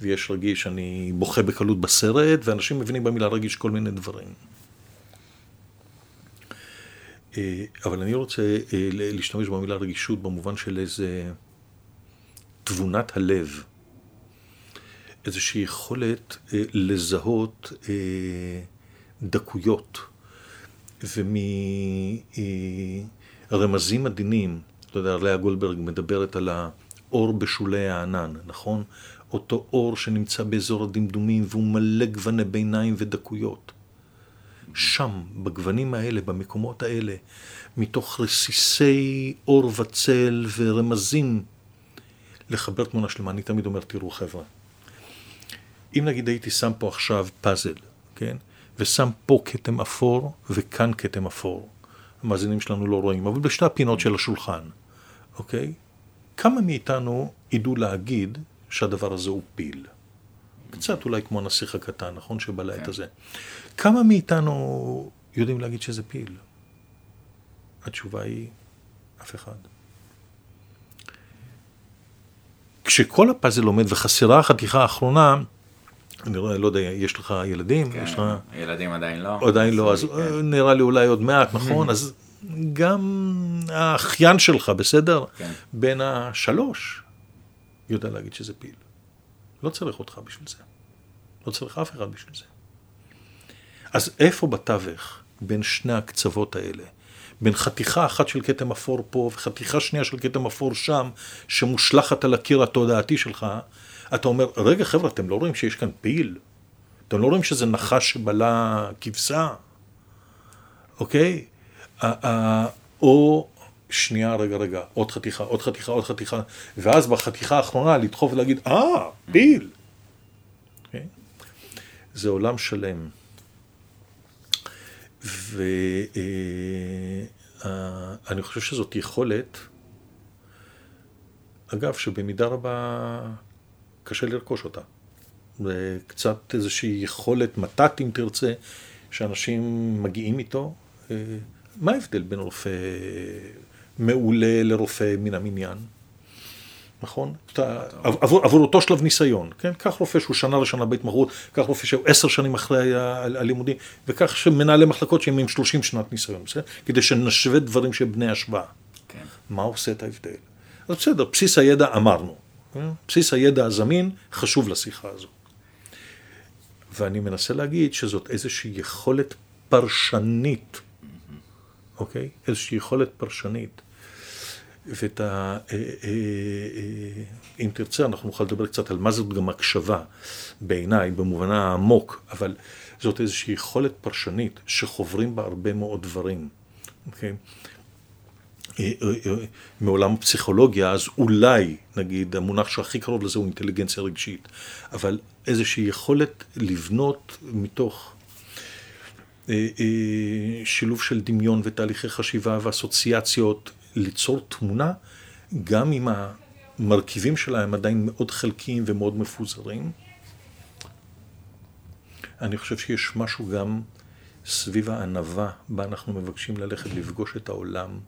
ויש רגיש, אני בוכה בקלות בסרט, ואנשים מבינים במילה רגיש כל מיני דברים. אה, אבל אני רוצה אה, להשתמש במילה רגישות במובן של איזה... תבונת הלב, איזושהי יכולת אה, לזהות אה, דקויות ומרמזים אה, עדינים, אתה יודע, לאה גולדברג מדברת על אור בשולי הענן, נכון? אותו אור שנמצא באזור הדמדומים והוא מלא גווני ביניים ודקויות. שם, בגוונים האלה, במקומות האלה, מתוך רסיסי אור וצל ורמזים, לחבר תמונה שלמה. אני תמיד אומר, תראו חבר'ה, אם נגיד הייתי שם פה עכשיו פאזל, כן? ושם פה כתם אפור וכאן כתם אפור. המאזינים שלנו לא רואים, אבל בשתי הפינות של השולחן, אוקיי? כמה מאיתנו ידעו להגיד שהדבר הזה הוא פיל? קצת אולי כמו הנסיך הקטן, נכון? שבלע את כן. הזה. כמה מאיתנו יודעים להגיד שזה פיל? התשובה היא, אף אחד. כשכל הפאזל עומד וחסרה החתיכה האחרונה, אני רואה, לא יודע, יש לך ילדים? כן, יש לך... ילדים עדיין לא. עדיין לא, אז כן. אה, נראה לי אולי עוד מעט, (laughs) נכון? אז גם האחיין שלך, בסדר? כן. בין השלוש, יודע להגיד שזה פיל. לא צריך אותך בשביל זה. לא צריך אף אחד בשביל זה. אז איפה בתווך, בין שני הקצוות האלה, בין חתיכה אחת של כתם אפור פה וחתיכה שנייה של כתם אפור שם, שמושלכת על הקיר התודעתי שלך, אתה אומר, רגע חבר'ה, אתם לא רואים שיש כאן פיל? אתם לא רואים שזה נחש שבלע כבשה? אוקיי? או, שנייה, רגע, רגע, עוד חתיכה, עוד חתיכה, עוד חתיכה, ואז בחתיכה האחרונה לדחוף ולהגיד, אה, פיל. אוקיי? זה עולם שלם. ואני חושב שזאת יכולת, אגב, שבמידה רבה קשה לרכוש אותה. זה קצת איזושהי יכולת מתת, אם תרצה, שאנשים מגיעים איתו. אה, מה ההבדל בין רופא מעולה לרופא מן המניין? נכון? עבור, אותו שלב ניסיון, כן? קח רופא שהוא שנה ראשונה בהתמחות, קח רופא שהוא עשר שנים אחרי הלימודים, וכך שמנהלי מחלקות שהם עם שלושים שנת ניסיון, בסדר? כדי שנשווה דברים שהם בני השוואה. כן. מה עושה את ההבדל? אז בסדר, בסיס הידע אמרנו. אה? בסיס הידע הזמין חשוב לשיחה הזו. ואני מנסה להגיד שזאת איזושהי יכולת פרשנית, אוקיי? איזושהי יכולת פרשנית. ואת ה... אה, אה, אה, אם תרצה, אנחנו נוכל לדבר קצת על מה זאת גם הקשבה, בעיניי, במובנה העמוק, אבל זאת איזושהי יכולת פרשנית שחוברים בה הרבה מאוד דברים, אוקיי? מעולם הפסיכולוגיה, אז אולי, נגיד, המונח שהכי קרוב לזה הוא אינטליגנציה רגשית, אבל איזושהי יכולת לבנות מתוך שילוב של דמיון ותהליכי חשיבה ואסוציאציות, ליצור תמונה, גם אם המרכיבים שלה הם עדיין מאוד חלקיים ומאוד מפוזרים. אני חושב שיש משהו גם סביב הענווה, בה אנחנו מבקשים ללכת לפגוש את העולם,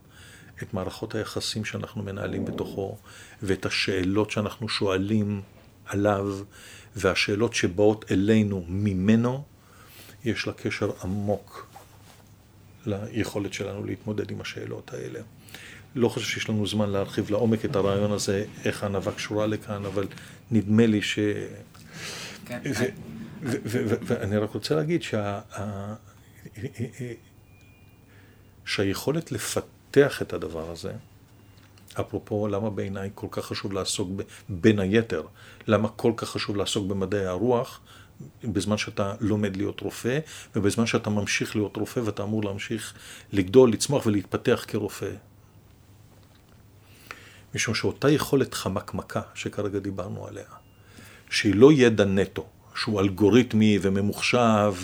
את מערכות היחסים שאנחנו מנהלים בתוכו, ואת השאלות שאנחנו שואלים עליו, והשאלות שבאות אלינו ממנו, יש לה קשר עמוק ליכולת שלנו להתמודד עם השאלות האלה. לא חושב שיש לנו זמן להרחיב לעומק את הרעיון הזה, איך הענווה קשורה לכאן, אבל נדמה לי ש... כן. ואני רק רוצה להגיד שה... שהיכולת לפתח את הדבר הזה, אפרופו למה בעיניי כל כך חשוב לעסוק, ב- בין היתר, למה כל כך חשוב לעסוק במדעי הרוח, בזמן שאתה לומד להיות רופא, ובזמן שאתה ממשיך להיות רופא ואתה אמור להמשיך לגדול, לצמוח ולהתפתח כרופא. משום שאותה יכולת חמקמקה שכרגע דיברנו עליה, שהיא לא ידע נטו, שהוא אלגוריתמי וממוחשב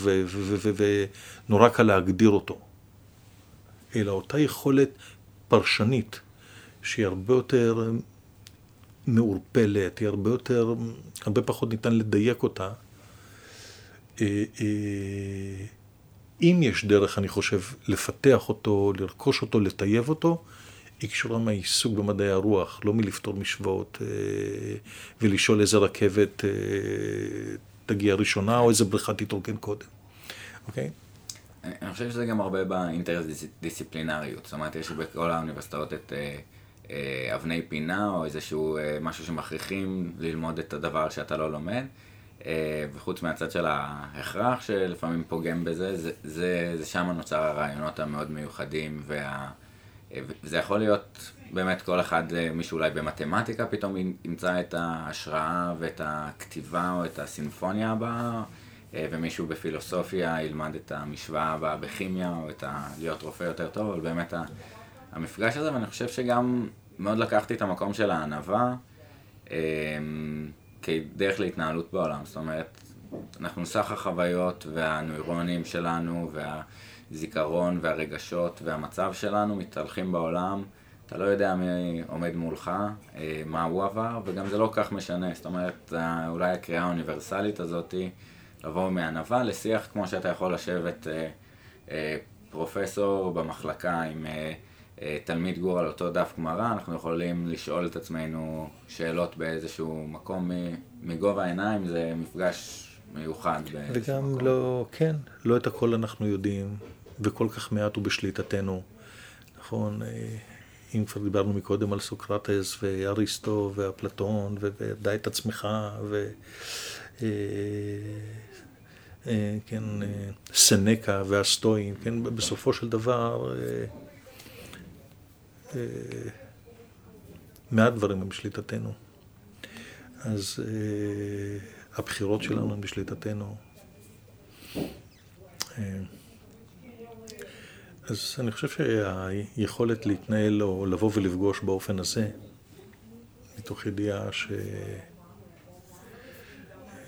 ונורא קל להגדיר אותו, אלא אותה יכולת פרשנית, שהיא הרבה יותר מעורפלת, היא הרבה יותר, הרבה פחות ניתן לדייק אותה. אה, אה, אם יש דרך, אני חושב, לפתח אותו, לרכוש אותו, לטייב אותו, היא קשורה מהעיסוק במדעי הרוח, לא מלפתור משוואות אה, ולשאול איזה רכבת אה, תגיע ראשונה או איזה בריכה תתרוקן קודם, אוקיי? אני חושב שזה גם הרבה באינטרדיסציפלינריות. זאת אומרת, יש בכל האוניברסיטאות את אה, אבני פינה, או איזשהו משהו שמכריחים ללמוד את הדבר שאתה לא לומד. וחוץ מהצד של ההכרח שלפעמים פוגם בזה, זה, זה, זה שם נוצר הרעיונות המאוד מיוחדים, וה, וזה יכול להיות באמת כל אחד, מישהו אולי במתמטיקה פתאום ימצא את ההשראה ואת הכתיבה או את הסימפוניה הבאה, ומישהו בפילוסופיה ילמד את המשוואה הבאה בכימיה, או את ה... להיות רופא יותר טוב, אבל באמת המפגש הזה, ואני חושב שגם מאוד לקחתי את המקום של הענווה כדרך להתנהלות בעולם. זאת אומרת, אנחנו סך החוויות והנוירונים שלנו, והזיכרון והרגשות והמצב שלנו מתהלכים בעולם. אתה לא יודע מי עומד מולך, אה, מה הוא עבר, וגם זה לא כך משנה. זאת אומרת, אולי הקריאה האוניברסלית הזאתי, לבוא מענווה לשיח כמו שאתה יכול לשבת אה, אה, פרופסור במחלקה עם תלמיד גור על אותו דף גמרא, אנחנו יכולים לשאול את עצמנו שאלות באיזשהו מקום מגובה העיניים, זה מפגש מיוחד. וגם לא, כן, לא את הכל אנחנו יודעים, וכל כך מעט הוא בשליטתנו. נכון, אה, אם כבר דיברנו מקודם על סוקרטס ואריסטו ואפלטון, ודע את עצמך, ו... אה, אה, כן, סנקה והסטואים, כן, בסופו של דבר, מעט דברים הם בשליטתנו. אז הבחירות שלנו הן בשליטתנו. אז אני חושב שהיכולת להתנהל או לבוא ולפגוש באופן הזה, מתוך ידיעה ש...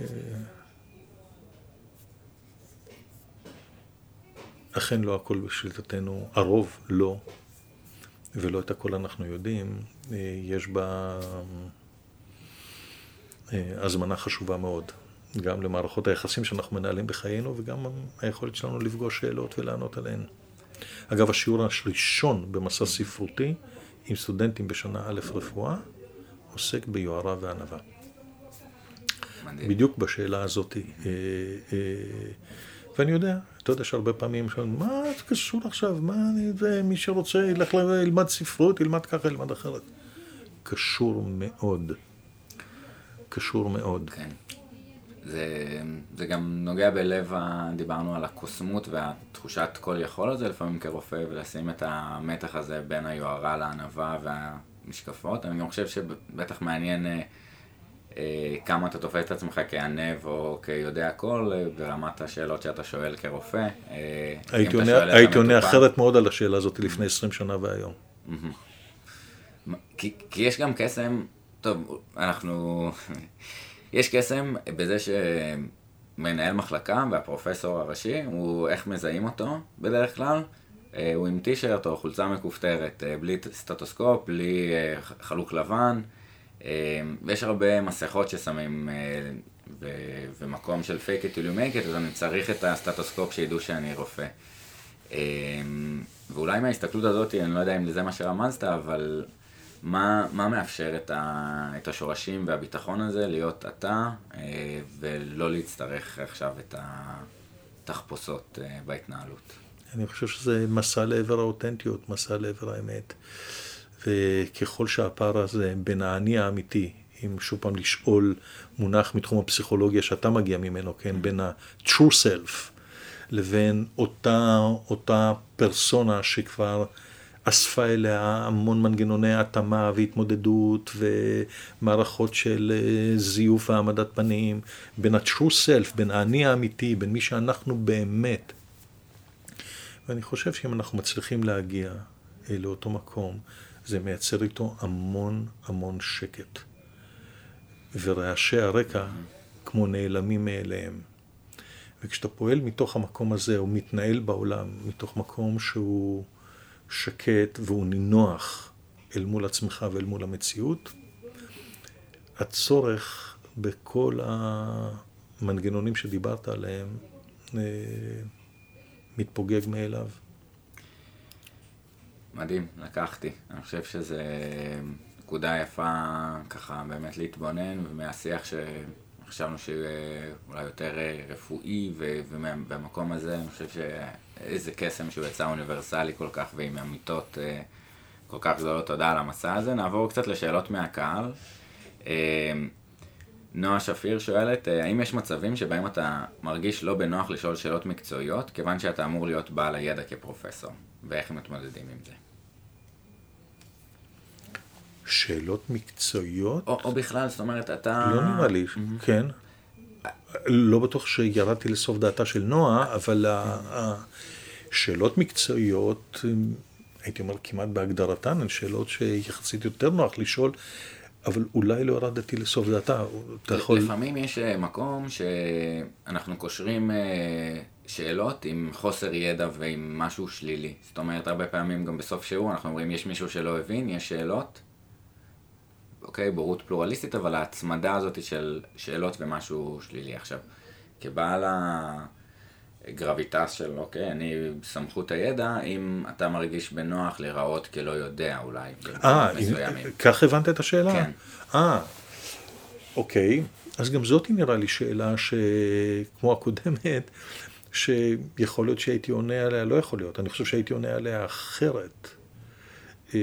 אה, אכן לא הכל בשליטתנו, הרוב לא, ולא את הכל אנחנו יודעים, אה, יש בה... אה, הזמנה חשובה מאוד, גם למערכות היחסים שאנחנו מנהלים בחיינו וגם היכולת שלנו לפגוש שאלות ולענות עליהן. אגב, השיעור הראשון במסע ספרותי עם סטודנטים בשנה א' רפואה עוסק ביוהרה וענווה. בדיוק בשאלה הזאת. אה, אה, ואני יודע, אתה יודע שהרבה פעמים שואלים, מה זה קשור עכשיו, מה זה, מי שרוצה ילך ללמד ספרות, ילמד ככה, ילמד אחרת. קשור מאוד. קשור מאוד. כן. זה, זה גם נוגע בלב, ה, דיברנו על הקוסמות והתחושת כל יכול הזה לפעמים כרופא, ולשים את המתח הזה בין היוהרה לענווה והמשקפות. אני גם חושב שבטח מעניין אה, אה, כמה אתה תופס את עצמך כענב או כיודע הכל אה, ברמת השאלות שאתה שואל כרופא. אה, הייתי עונה אחרת מאוד על השאלה הזאת לפני 20 שנה והיום. כי, כי יש גם קסם טוב, אנחנו... יש קסם בזה שמנהל מחלקה והפרופסור הראשי, הוא איך מזהים אותו בדרך כלל. אה, הוא עם טישרט או חולצה מכופתרת, אה, בלי סטטוסקופ, בלי אה, חלוק לבן. ויש הרבה מסכות ששמים ומקום של fake it till you make it, אז אני צריך את הסטטוסקופ שידעו שאני רופא. ואולי מההסתכלות הזאת, אני לא יודע אם זה מה שרמזת, אבל מה, מה מאפשר את, ה, את השורשים והביטחון הזה להיות אתה, אה, ולא להצטרך עכשיו את התחפושות אה, בהתנהלות? אני חושב שזה מסע לעבר האותנטיות, מסע לעבר האמת. וככל שהפער הזה בין האני האמיתי, אם שוב פעם לשאול מונח מתחום הפסיכולוגיה שאתה מגיע ממנו, כן, בין ה-true self לבין אותה, אותה פרסונה שכבר אספה אליה המון מנגנוני התאמה והתמודדות ומערכות של אה, זיוף והעמדת פנים, בין ה-true self, בין האני האמיתי, בין מי שאנחנו באמת. ואני חושב שאם אנחנו מצליחים להגיע אה, לאותו מקום, זה מייצר איתו המון המון שקט. ורעשי הרקע כמו נעלמים מאליהם. וכשאתה פועל מתוך המקום הזה, או מתנהל בעולם מתוך מקום שהוא שקט והוא נינוח אל מול עצמך ואל מול המציאות, הצורך בכל המנגנונים שדיברת עליהם אה, מתפוגג מאליו. מדהים, לקחתי. אני חושב שזו נקודה יפה ככה באמת להתבונן, ומהשיח שחשבנו שיהיה אולי יותר רפואי, ובמקום הזה אני חושב ש... איזה קסם שהוא יצא אוניברסלי כל כך ועם אמיתות אה, כל כך גדולות. תודה על המסע הזה. נעבור קצת לשאלות מהקהל. אה, נועה שפיר שואלת, אה, האם יש מצבים שבהם אתה מרגיש לא בנוח לשאול שאלות מקצועיות, כיוון שאתה אמור להיות בעל הידע כפרופסור, ואיך הם מתמודדים עם זה? שאלות מקצועיות? או, או בכלל, זאת אומרת, אתה... לא נראה לי, mm-hmm. כן. לא בטוח שירדתי לסוף דעתה של נועה, אבל השאלות מקצועיות, הייתי אומר כמעט בהגדרתן, הן שאלות שיחסית יותר נוח לשאול, אבל אולי לא ירדתי לסוף דעתה. אתה יכול... לפעמים יש אה, מקום שאנחנו קושרים אה, שאלות עם חוסר ידע ועם משהו שלילי. זאת אומרת, הרבה פעמים גם בסוף שיעור אנחנו אומרים, יש מישהו שלא הבין, יש שאלות. אוקיי, בורות פלורליסטית, אבל ההצמדה הזאת של שאלות ומשהו שלילי. עכשיו, כבעל הגרביטס של, אוקיי, אני סמכות הידע, אם אתה מרגיש בנוח להיראות כלא יודע אולי, אה, כך הבנת את השאלה? כן. אה, אוקיי. אז גם זאת נראה לי שאלה שכמו הקודמת, שיכול להיות שהייתי עונה עליה, לא יכול להיות, אני חושב שהייתי עונה עליה אחרת. אה,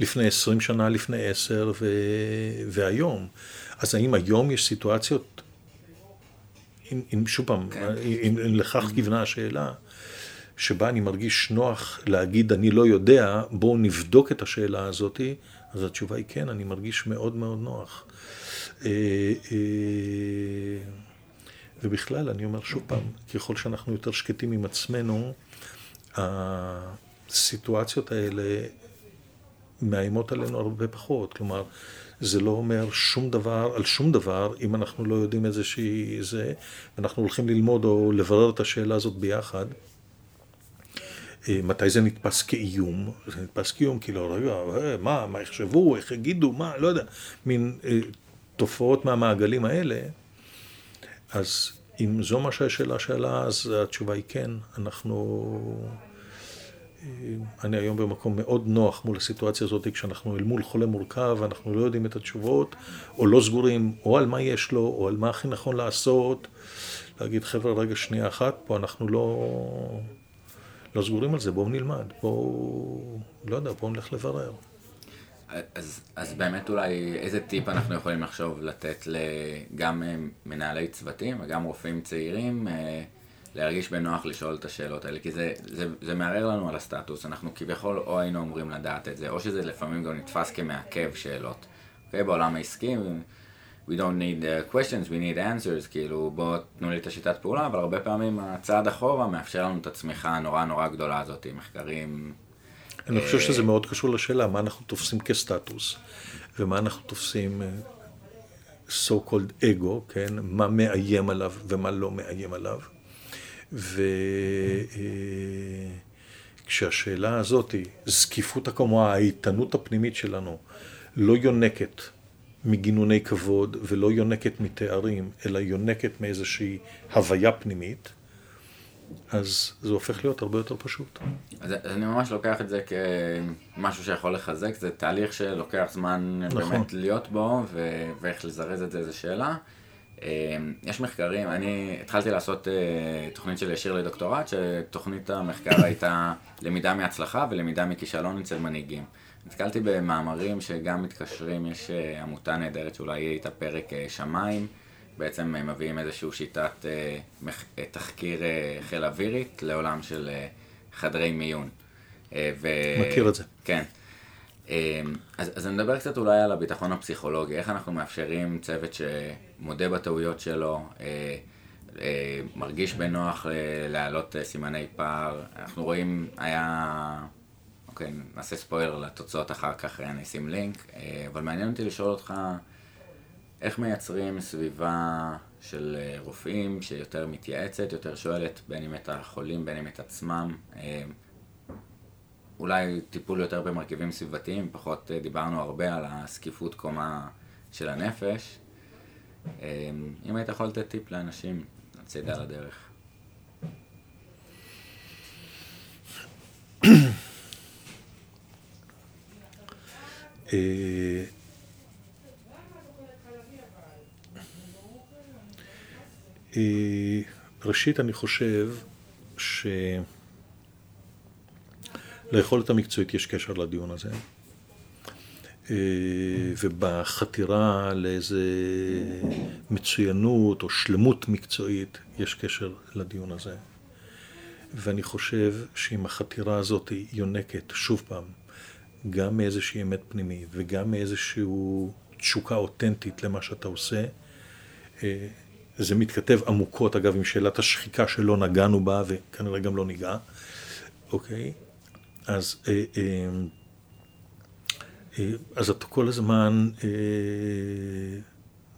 לפני עשרים שנה, לפני עשר ו... והיום. אז האם היום יש סיטואציות, אם, אם שוב פעם, כן. אם, אם לכך כיוונה השאלה, שבה אני מרגיש נוח להגיד אני לא יודע, בואו נבדוק את השאלה הזאתי, אז התשובה היא כן, אני מרגיש מאוד מאוד נוח. אה, אה, ובכלל, אני אומר שוב פעם, ככל שאנחנו יותר שקטים עם עצמנו, הסיטואציות האלה מאיימות עלינו הרבה פחות. כלומר, זה לא אומר שום דבר על שום דבר אם אנחנו לא יודעים איזושהי זה, ואנחנו הולכים ללמוד או לברר את השאלה הזאת ביחד. אה, מתי זה נתפס כאיום? זה נתפס כאיום, כאילו, רגע, אה, מה, מה יחשבו, איך יגידו, מה, לא יודע, מין אה, תופעות מהמעגלים האלה. אז אם זו מה שהשאלה שאלה, אז התשובה היא כן, אנחנו... אני היום במקום מאוד נוח מול הסיטואציה הזאת, כשאנחנו אל מול חולה מורכב ואנחנו לא יודעים את התשובות, או לא סגורים, או על מה יש לו, או על מה הכי נכון לעשות. להגיד, חבר'ה, רגע, שנייה אחת, פה אנחנו לא, לא סגורים על זה, בואו נלמד, בואו, לא יודע, בואו נלך לברר. אז, אז באמת אולי איזה טיפ אנחנו יכולים לחשוב לתת גם מנהלי צוותים וגם רופאים צעירים אה, להרגיש בנוח לשאול את השאלות האלה, כי זה, זה, זה מערער לנו על הסטטוס, אנחנו כביכול או היינו אמורים לדעת את זה, או שזה לפעמים גם נתפס כמעכב שאלות. אוקיי, בעולם העסקי, we don't need uh, questions, we need answers, כאילו בואו תנו לי את השיטת פעולה, אבל הרבה פעמים הצעד אחורה מאפשר לנו את הצמיחה הנורא נורא גדולה הזאת, עם מחקרים. אני חושב שזה מאוד קשור לשאלה, מה אנחנו תופסים כסטטוס, ומה אנחנו תופסים אה, so called ego, כן? מה מאיים עליו ומה לא מאיים עליו. וכשהשאלה הזאת זקיפות הקומה, האיתנות הפנימית שלנו, לא יונקת מגינוני כבוד ולא יונקת מתארים, אלא יונקת מאיזושהי הוויה פנימית, אז זה הופך להיות הרבה יותר פשוט. אז, אז אני ממש לוקח את זה כמשהו שיכול לחזק, זה תהליך שלוקח זמן נכון. באמת להיות בו, ו- ואיך לזרז את זה, זו שאלה. אמ, יש מחקרים, אני התחלתי לעשות אה, תוכנית של ישיר לדוקטורט, שתוכנית המחקר הייתה למידה מהצלחה ולמידה מכישלון אצל מנהיגים. נתקלתי במאמרים שגם מתקשרים, יש אה, עמותה נהדרת שאולי יהיה איתה פרק אה, שמיים, בעצם מביאים איזושהי שיטת תחקיר חיל אווירית לעולם של חדרי מיון. ו... מכיר את זה. כן. אמ, אז, אז אני מדבר קצת אולי על הביטחון הפסיכולוגי, איך אנחנו מאפשרים צוות שמודה בטעויות שלו, אה, אה, מרגיש בנוח אה, להעלות אה, סימני פער. אנחנו רואים, היה, אוקיי, נעשה ספוילר לתוצאות אחר כך, אני אשים לינק, אה, אבל מעניין אותי לשאול אותך, איך מייצרים סביבה של אה, רופאים שיותר מתייעצת, יותר שואלת בין אם את החולים, בין אם את עצמם, אה, אולי טיפול יותר במרכיבים סביבתיים, פחות אה, דיברנו הרבה על הסקיפות קומה של הנפש. אה, אם היית יכול לתת טיפ לאנשים, הצידה על הדרך. ראשית, אני חושב ש... ליכולת המקצועית יש קשר לדיון הזה. אה, ובחתירה לאיזה מצוינות או שלמות מקצועית יש קשר לדיון הזה. ואני חושב שאם החתירה הזאת יונקת, שוב פעם, גם מאיזושהי אמת פנימית וגם מאיזושהי תשוקה אותנטית למה שאתה עושה, אה, זה מתכתב עמוקות, אגב, עם שאלת השחיקה שלא נגענו בה וכנראה גם לא ניגע, אוקיי? אז, אה, אה, אז אתה כל הזמן,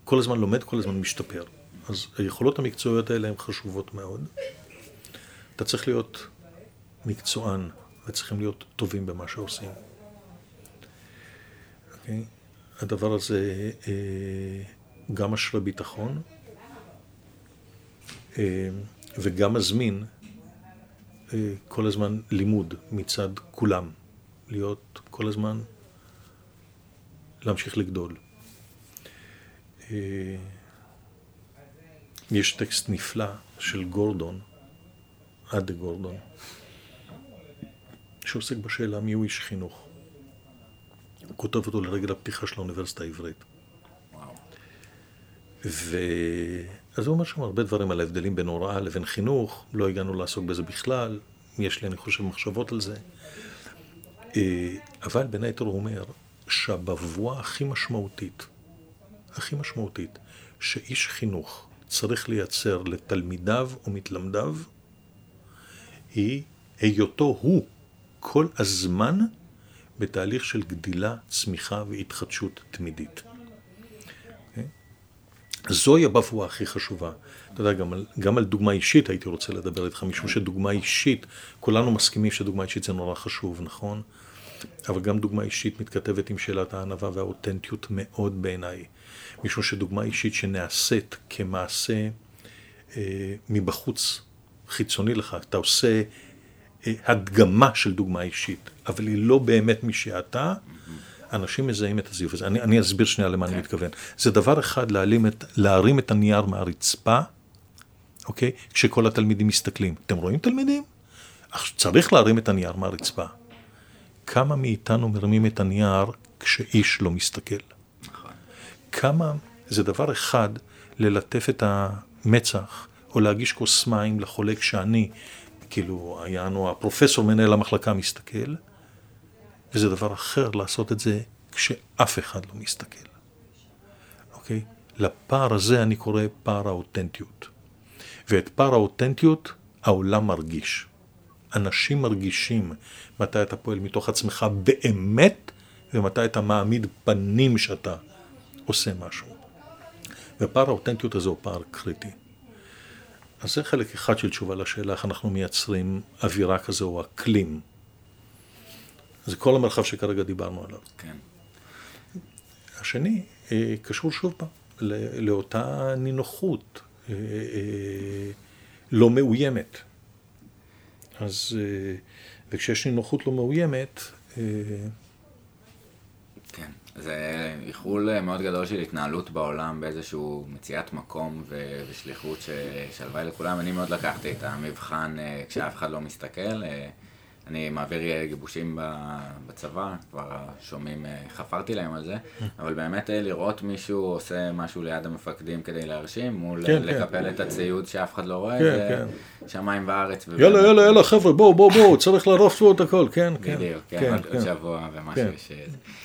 כל הזמן לומד, כל הזמן משתפר. אז היכולות המקצועיות האלה הן חשובות מאוד. אתה צריך להיות מקצוען וצריכים להיות טובים במה שעושים. אוקיי? הדבר הזה אה, גם משרה ביטחון אה, וגם מזמין אה, כל הזמן לימוד מצד כולם, להיות כל הזמן, להמשיך לגדול. יש טקסט נפלא של גורדון, עדה גורדון, שעוסק בשאלה מי הוא איש חינוך. הוא כותב אותו לרגל הפתיחה של האוניברסיטה העברית. ו... אז הוא אומר שם הרבה דברים על ההבדלים בין הוראה לבין חינוך, לא הגענו לעסוק בזה בכלל, יש לי, אני חושב, מחשבות על זה. אה, אבל בין היתר הוא אומר שהבבואה הכי משמעותית, הכי משמעותית, שאיש חינוך צריך לייצר לתלמידיו ומתלמדיו, היא היותו הוא כל הזמן בתהליך של גדילה, צמיחה והתחדשות תמידית. זוהי הבבואה הכי חשובה. אתה יודע, גם על, גם על דוגמה אישית הייתי רוצה לדבר איתך, משום שדוגמה אישית, כולנו מסכימים שדוגמה אישית זה נורא חשוב, נכון? אבל גם דוגמה אישית מתכתבת עם שאלת הענווה והאותנטיות מאוד בעיניי. משום שדוגמה אישית שנעשית כמעשה אה, מבחוץ, חיצוני לך, אתה עושה אה, הדגמה של דוגמה אישית, אבל היא לא באמת מי שאתה, אנשים מזהים את הזיוף הזה. אני, אני אסביר שנייה למה אני כן. מתכוון. זה דבר אחד להרים את, להרים את הנייר מהרצפה, אוקיי? כשכל התלמידים מסתכלים. אתם רואים תלמידים? צריך להרים את הנייר מהרצפה. כמה מאיתנו מרימים את הנייר כשאיש לא מסתכל? נכון. כמה, זה דבר אחד ללטף את המצח, או להגיש כוס מים לחולה כשאני כאילו, היה לנו הפרופסור מנהל המחלקה מסתכל, וזה דבר אחר לעשות את זה כשאף אחד לא מסתכל, אוקיי? לפער הזה אני קורא פער האותנטיות. ואת פער האותנטיות העולם מרגיש. אנשים מרגישים מתי אתה פועל מתוך עצמך באמת, ומתי אתה מעמיד פנים שאתה עושה משהו. ופער האותנטיות הזה הוא פער קריטי. אז זה חלק אחד של תשובה לשאלה איך אנחנו מייצרים אווירה כזו או אקלים. זה כל המרחב שכרגע דיברנו עליו. כן. השני אה, קשור שוב פעם לאותה נינוחות אה, אה, לא מאוימת. אז, וכשיש נינוחות לא מאוימת, כן. זה איחול מאוד גדול של התנהלות בעולם באיזשהו מציאת מקום ו- ושליחות שהלוואי לכולם. אני מאוד לקחתי את המבחן כשאף אחד לא מסתכל. אה, אני מעביר גיבושים בצבא, כבר שומעים, אה, חפרתי להם על זה, אבל באמת לראות מישהו עושה משהו ליד המפקדים כדי להרשים, מול כן, לקפל כן. את הציוד שאף אחד לא רואה, כן, זה כן. שמיים וארץ. יאללה, יאללה, יאללה, חבר'ה, בואו, בואו, בואו, צריך לערוף פה את הכל, כן, כן. בדיוק, כן, כן, כן. שבוע ומשהו כן, ש...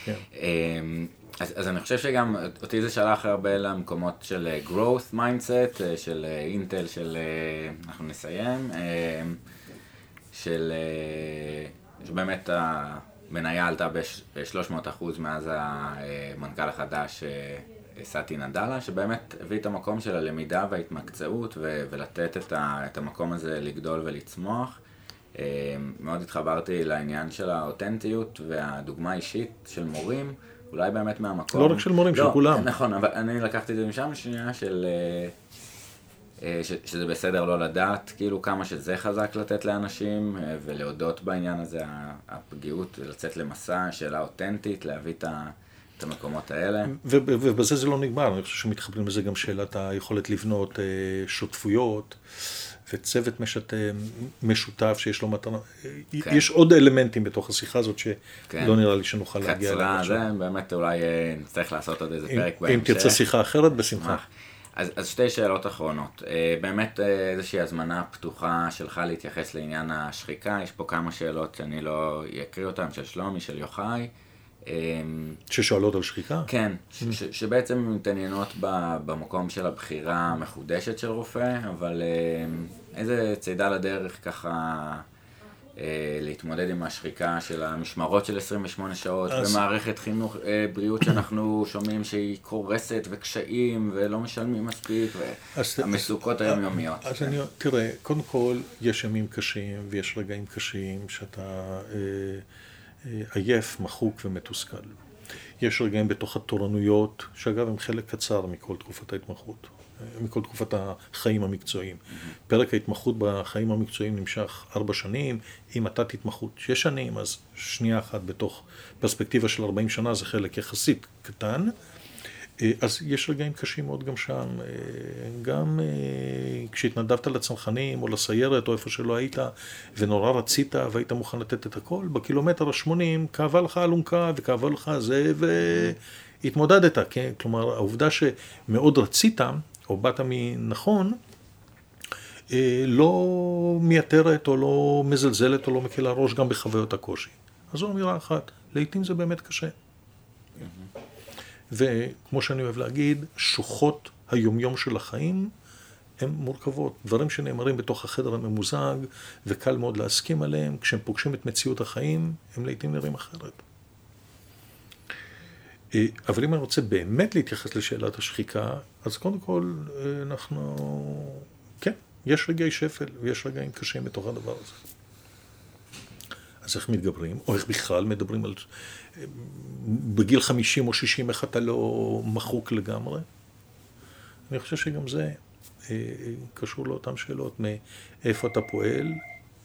כן. אמ, אז, אז אני חושב שגם אותי זה שלח הרבה למקומות של growth mindset, של אינטל, של אנחנו נסיים. של... אה, שבאמת המניה עלתה ב-300% מאז המנכ"ל החדש אה, סאטי נדלה, שבאמת הביא את המקום של הלמידה וההתמקצעות ו- ולתת את, ה- את המקום הזה לגדול ולצמוח. אה, מאוד התחברתי לעניין של האותנטיות והדוגמה האישית של מורים, אולי באמת מהמקום... לא רק של מורים, לא, של כולם. נכון, אבל אני לקחתי את זה משם, שנייה של... אה, ש, שזה בסדר לא לדעת, כאילו כמה שזה חזק לתת לאנשים, אה, ולהודות בעניין הזה, הפגיעות, לצאת למסע, שאלה אותנטית, להביא את, ה, את המקומות האלה. ובזה זה לא נגמר, אני חושב שמתחברים לזה גם שאלת היכולת לבנות אה, שותפויות. וצוות משת... משותף שיש לו מטרה, כן. יש עוד אלמנטים בתוך השיחה הזאת שלא כן. נראה לי שנוכל להגיע אליהם. קצרה, זה באמת אולי נצטרך לעשות עוד איזה פרק בהמשך. אם תרצה שיחה אחרת, בשמחה. אז, אז שתי שאלות אחרונות. אה, באמת אה, איזושהי הזמנה פתוחה שלך להתייחס לעניין השחיקה, יש פה כמה שאלות שאני לא אקריא אותן, של שלומי, של יוחאי. אה, ששואלות על שחיקה? כן, ש, ש, שבעצם מתעניינות במקום של הבחירה המחודשת של רופא, אבל איזה צידה לדרך ככה להתמודד עם השחיקה של המשמרות של 28 שעות, אז... במערכת חינוך, אה, בריאות שאנחנו שומעים שהיא קורסת וקשיים ולא משלמים מספיק, והמצוקות היומיומיות. אז אני, תראה, קודם כל, יש ימים קשים ויש רגעים קשים שאתה אה, אה, עייף, מחוק ומתוסכל. יש רגעים בתוך התורנויות, שאגב הם חלק קצר מכל תקופת ההתמחות. מכל תקופת החיים המקצועיים. Mm-hmm. פרק ההתמחות בחיים המקצועיים נמשך ארבע שנים, אם אתה תתמחות שש שנים, אז שנייה אחת בתוך פרספקטיבה של ארבעים שנה זה חלק יחסית קטן. אה, אז יש רגעים קשים מאוד גם שם, אה, גם אה, כשהתנדבת לצנחנים או לסיירת או איפה שלא היית ונורא רצית והיית מוכן לתת את הכל, בקילומטר ה-80 כאבה לך אלונקה וכאבה לך זה והתמודדת, כן? כלומר העובדה שמאוד רצית או באת מנכון, אה, לא מייתרת או לא מזלזלת או לא מקלה ראש גם בחוויות הקושי. אז זו אמירה אחת, לעיתים זה באמת קשה. וכמו שאני אוהב להגיד, שוחות היומיום של החיים הן מורכבות. דברים שנאמרים בתוך החדר הממוזג וקל מאוד להסכים עליהם, כשהם פוגשים את מציאות החיים, הם לעיתים נראים אחרת. אה, אבל אם אני רוצה באמת להתייחס לשאלת השחיקה, אז קודם כל אנחנו, כן, יש רגעי שפל ויש רגעים קשים בתוך הדבר הזה. אז איך מתגברים, או איך בכלל מדברים על... בגיל 50 או 60 איך אתה לא מחוק לגמרי? אני חושב שגם זה אה, קשור לאותן שאלות, מאיפה אתה פועל,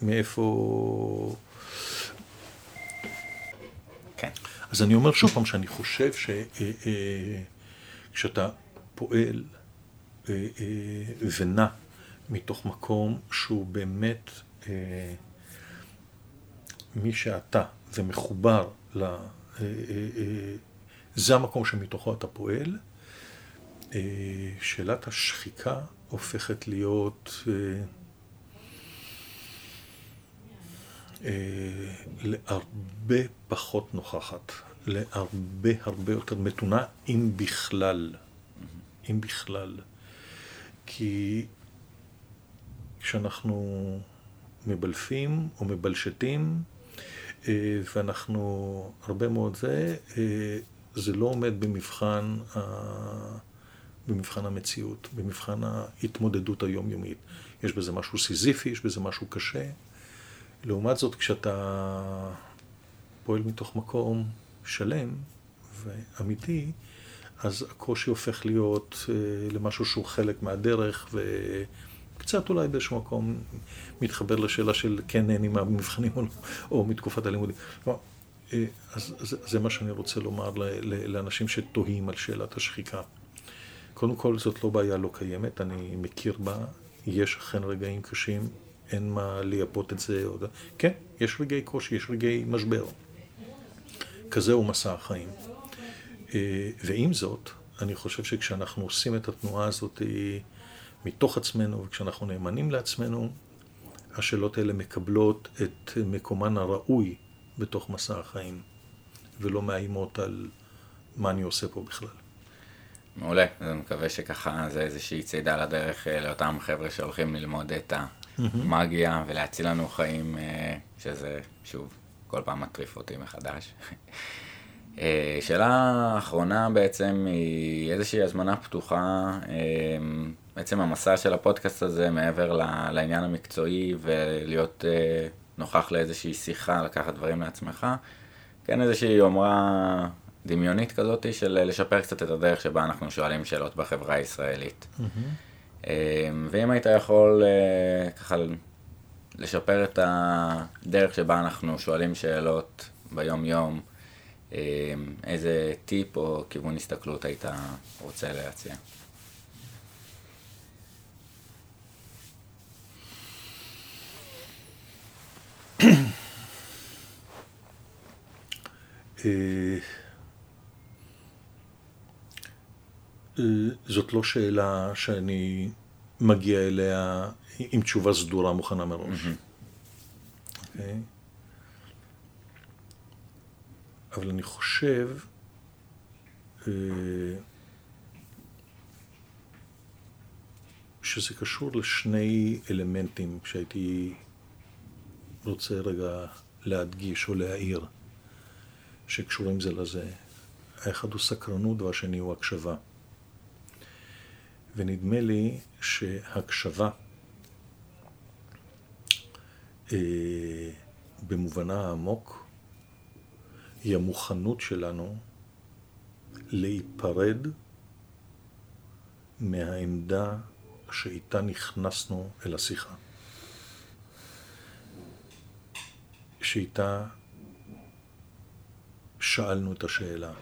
מאיפה... כן. אז אני אומר שוב פעם שאני חושב שכשאתה אה, אה, פועל אה, ונע מתוך מקום שהוא באמת מי שאתה ומחובר ל... זה המקום שמתוכו אתה פועל. שאלת השחיקה הופכת להיות אה, להרבה פחות נוכחת, להרבה הרבה יותר מתונה, אם בכלל. אם בכלל. כי כשאנחנו מבלפים או מבלשתים, אה, ואנחנו הרבה מאוד זה, אה, זה לא עומד במבחן, במבחן המציאות, במבחן ההתמודדות היומיומית. יש בזה משהו סיזיפי, יש בזה משהו קשה. לעומת זאת, כשאתה פועל מתוך מקום שלם ואמיתי, אז הקושי הופך להיות אה, למשהו שהוא חלק מהדרך, וקצת אולי באיזשהו מקום מתחבר לשאלה של כן נהנים מהמבחנים או, לא, או מתקופת הלימודים. אה, אז זה, זה מה שאני רוצה לומר לאנשים שתוהים על שאלת השחיקה. קודם כל, זאת לא בעיה לא קיימת, אני מכיר בה, יש אכן רגעים קשים, אין מה לייפות את זה. כן, יש רגעי קושי, יש רגעי משבר. כזה הוא מסע החיים. אה, ועם זאת, אני חושב שכשאנחנו עושים את התנועה הזאת מתוך עצמנו, וכשאנחנו נאמנים לעצמנו, השאלות האלה מקבלות את מקומן הראוי בתוך מסע החיים, ולא מאיימות על מה אני עושה פה בכלל. מעולה, אני מקווה שככה זה איזושהי צידה לדרך אה, לאותם חבר'ה שהולכים ללמוד את ה... מגיה ולהציל לנו חיים, אה, שזה, שוב, כל פעם מטריף אותי מחדש. אה, שאלה אחרונה בעצם היא איזושהי הזמנה פתוחה, אה, בעצם המסע של הפודקאסט הזה מעבר לעניין המקצועי ולהיות נוכח לאיזושהי שיחה, לקחת דברים לעצמך, כן איזושהי יומרה דמיונית כזאת של לשפר קצת את הדרך שבה אנחנו שואלים שאלות בחברה הישראלית. Mm-hmm. ואם היית יכול אה, ככה לשפר את הדרך שבה אנחנו שואלים שאלות ביום-יום, איזה טיפ או כיוון הסתכלות היית רוצה להציע? אה, זאת לא שאלה שאני מגיע אליה עם תשובה סדורה מוכנה מראש. Mm-hmm. Okay. אבל אני חושב אה, שזה קשור לשני אלמנטים שהייתי רוצה רגע להדגיש או להעיר, שקשורים זה לזה. האחד הוא סקרנות והשני הוא הקשבה. ונדמה לי שהקשבה, אה, במובנה העמוק, היא המוכנות שלנו להיפרד מהעמדה שאיתה נכנסנו אל השיחה. שאיתה שאלנו את השאלה.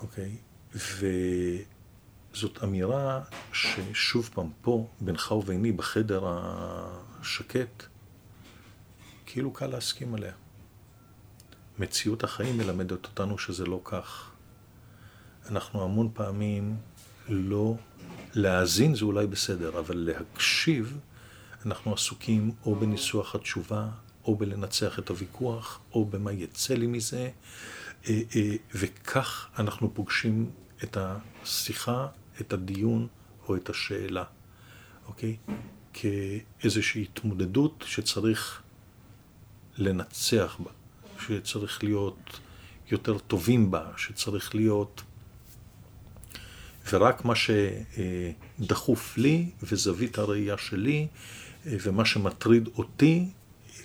אוקיי? וזאת אמירה ששוב פעם פה, בינך וביני, בחדר השקט, כאילו קל להסכים עליה. מציאות החיים מלמדת אותנו שזה לא כך. אנחנו המון פעמים לא... להאזין זה אולי בסדר, אבל להקשיב, אנחנו עסוקים או בניסוח התשובה, או בלנצח את הוויכוח, או במה יצא לי מזה, אה, אה, וכך אנחנו פוגשים את השיחה, את הדיון או את השאלה, אוקיי? כאיזושהי התמודדות שצריך לנצח בה, שצריך להיות יותר טובים בה, שצריך להיות... ורק מה שדחוף לי וזווית הראייה שלי ומה שמטריד אותי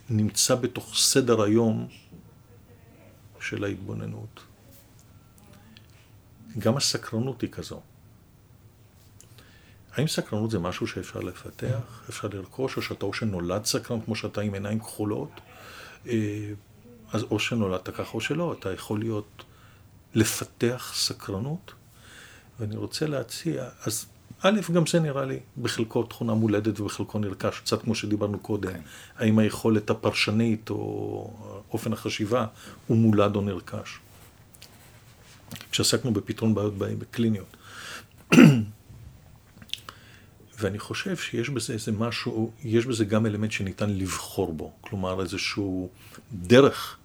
נמצא בתוך סדר היום של ההתבוננות. גם הסקרנות היא כזו. האם סקרנות זה משהו שאפשר לפתח, אפשר לרכוש, או שאתה או שנולד סקרן כמו שאתה עם עיניים כחולות, אה, אז או שנולדת ככה או שלא, אתה יכול להיות, לפתח סקרנות. ואני רוצה להציע, אז א', גם זה נראה לי בחלקו תכונה מולדת ובחלקו נרכש, קצת כמו שדיברנו קודם. כן. האם היכולת הפרשנית או אופן החשיבה הוא מולד או נרכש. כשעסקנו בפתרון בעיות קליניות. (clears throat) ואני חושב שיש בזה איזה משהו, יש בזה גם אלמנט שניתן לבחור בו. כלומר, איזשהו דרך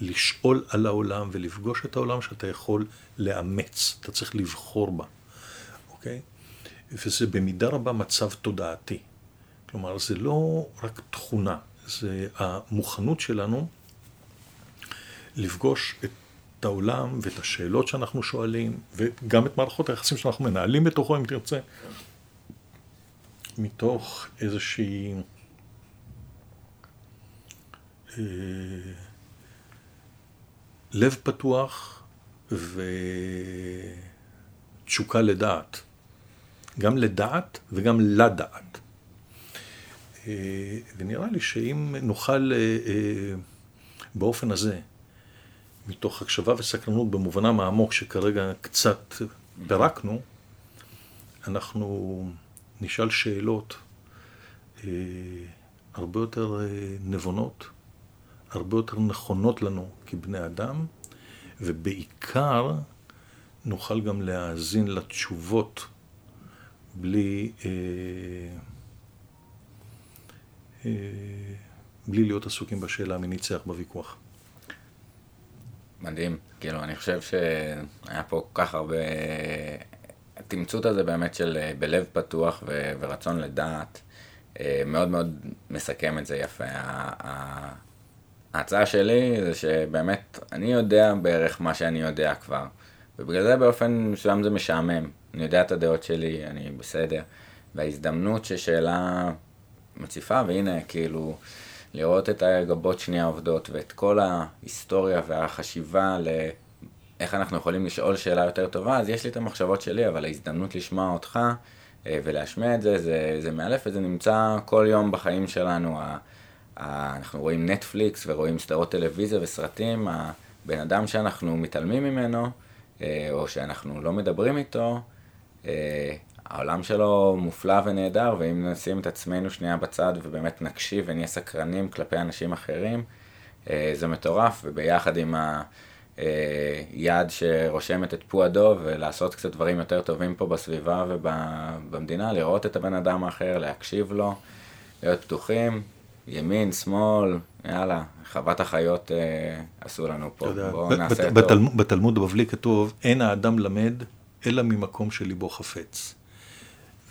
לשאול על העולם ולפגוש את העולם שאתה יכול לאמץ, אתה צריך לבחור בה, אוקיי? וזה במידה רבה מצב תודעתי. כלומר, זה לא רק תכונה, זה המוכנות שלנו לפגוש את העולם ואת השאלות שאנחנו שואלים, וגם את מערכות היחסים שאנחנו מנהלים בתוכו, אם תרצה, מתוך איזושהי... אה, לב פתוח ותשוקה לדעת. גם לדעת וגם לדעת. אה, ונראה לי שאם נוכל אה, אה, באופן הזה, מתוך הקשבה וסקרנות במובנם העמוק שכרגע קצת פירקנו, אנחנו נשאל שאלות הרבה יותר נבונות, הרבה יותר נכונות לנו כבני אדם, ובעיקר נוכל גם להאזין לתשובות בלי, אה, אה, בלי להיות עסוקים בשאלה מי ניצח בוויכוח. מדהים, כאילו, אני חושב שהיה פה כל כך הרבה... התמצות הזה באמת של אה, בלב פתוח ו- ורצון לדעת, אה, מאוד מאוד מסכם את זה יפה. ההצעה שלי זה שבאמת, אני יודע בערך מה שאני יודע כבר, ובגלל זה באופן מסוים זה משעמם. אני יודע את הדעות שלי, אני בסדר. וההזדמנות ששאלה מציפה, והנה, כאילו, לראות את הגבות שנייה עובדות, ואת כל ההיסטוריה והחשיבה לאיך אנחנו יכולים לשאול שאלה יותר טובה, אז יש לי את המחשבות שלי, אבל ההזדמנות לשמוע אותך אה, ולהשמיע את זה, זה, זה מאלף וזה נמצא כל יום בחיים שלנו. אנחנו רואים נטפליקס ורואים סדרות טלוויזיה וסרטים, הבן אדם שאנחנו מתעלמים ממנו, אה, או שאנחנו לא מדברים איתו, אה, העולם שלו מופלא ונהדר, ואם נשים את עצמנו שנייה בצד ובאמת נקשיב ונהיה סקרנים כלפי אנשים אחרים, אה, זה מטורף, וביחד עם אה, יד שרושמת את פועדו ולעשות קצת דברים יותר טובים פה בסביבה ובמדינה, לראות את הבן אדם האחר, להקשיב לו, להיות פתוחים, ימין, שמאל, יאללה, חוות החיות אה, עשו לנו פה, בואו נעשה בת, טוב. בתלמוד הבבלי כתוב, אין האדם למד אלא ממקום שליבו חפץ.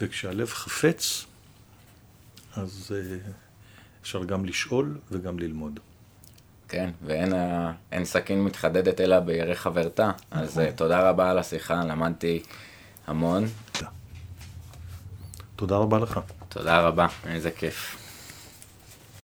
וכשהלב חפץ, אז אה, אפשר גם לשאול וגם ללמוד. כן, ואין סכין מתחדדת אלא בירי חברתה. אז נכון. תודה רבה על השיחה, למדתי המון. תודה רבה לך. תודה רבה, איזה כיף.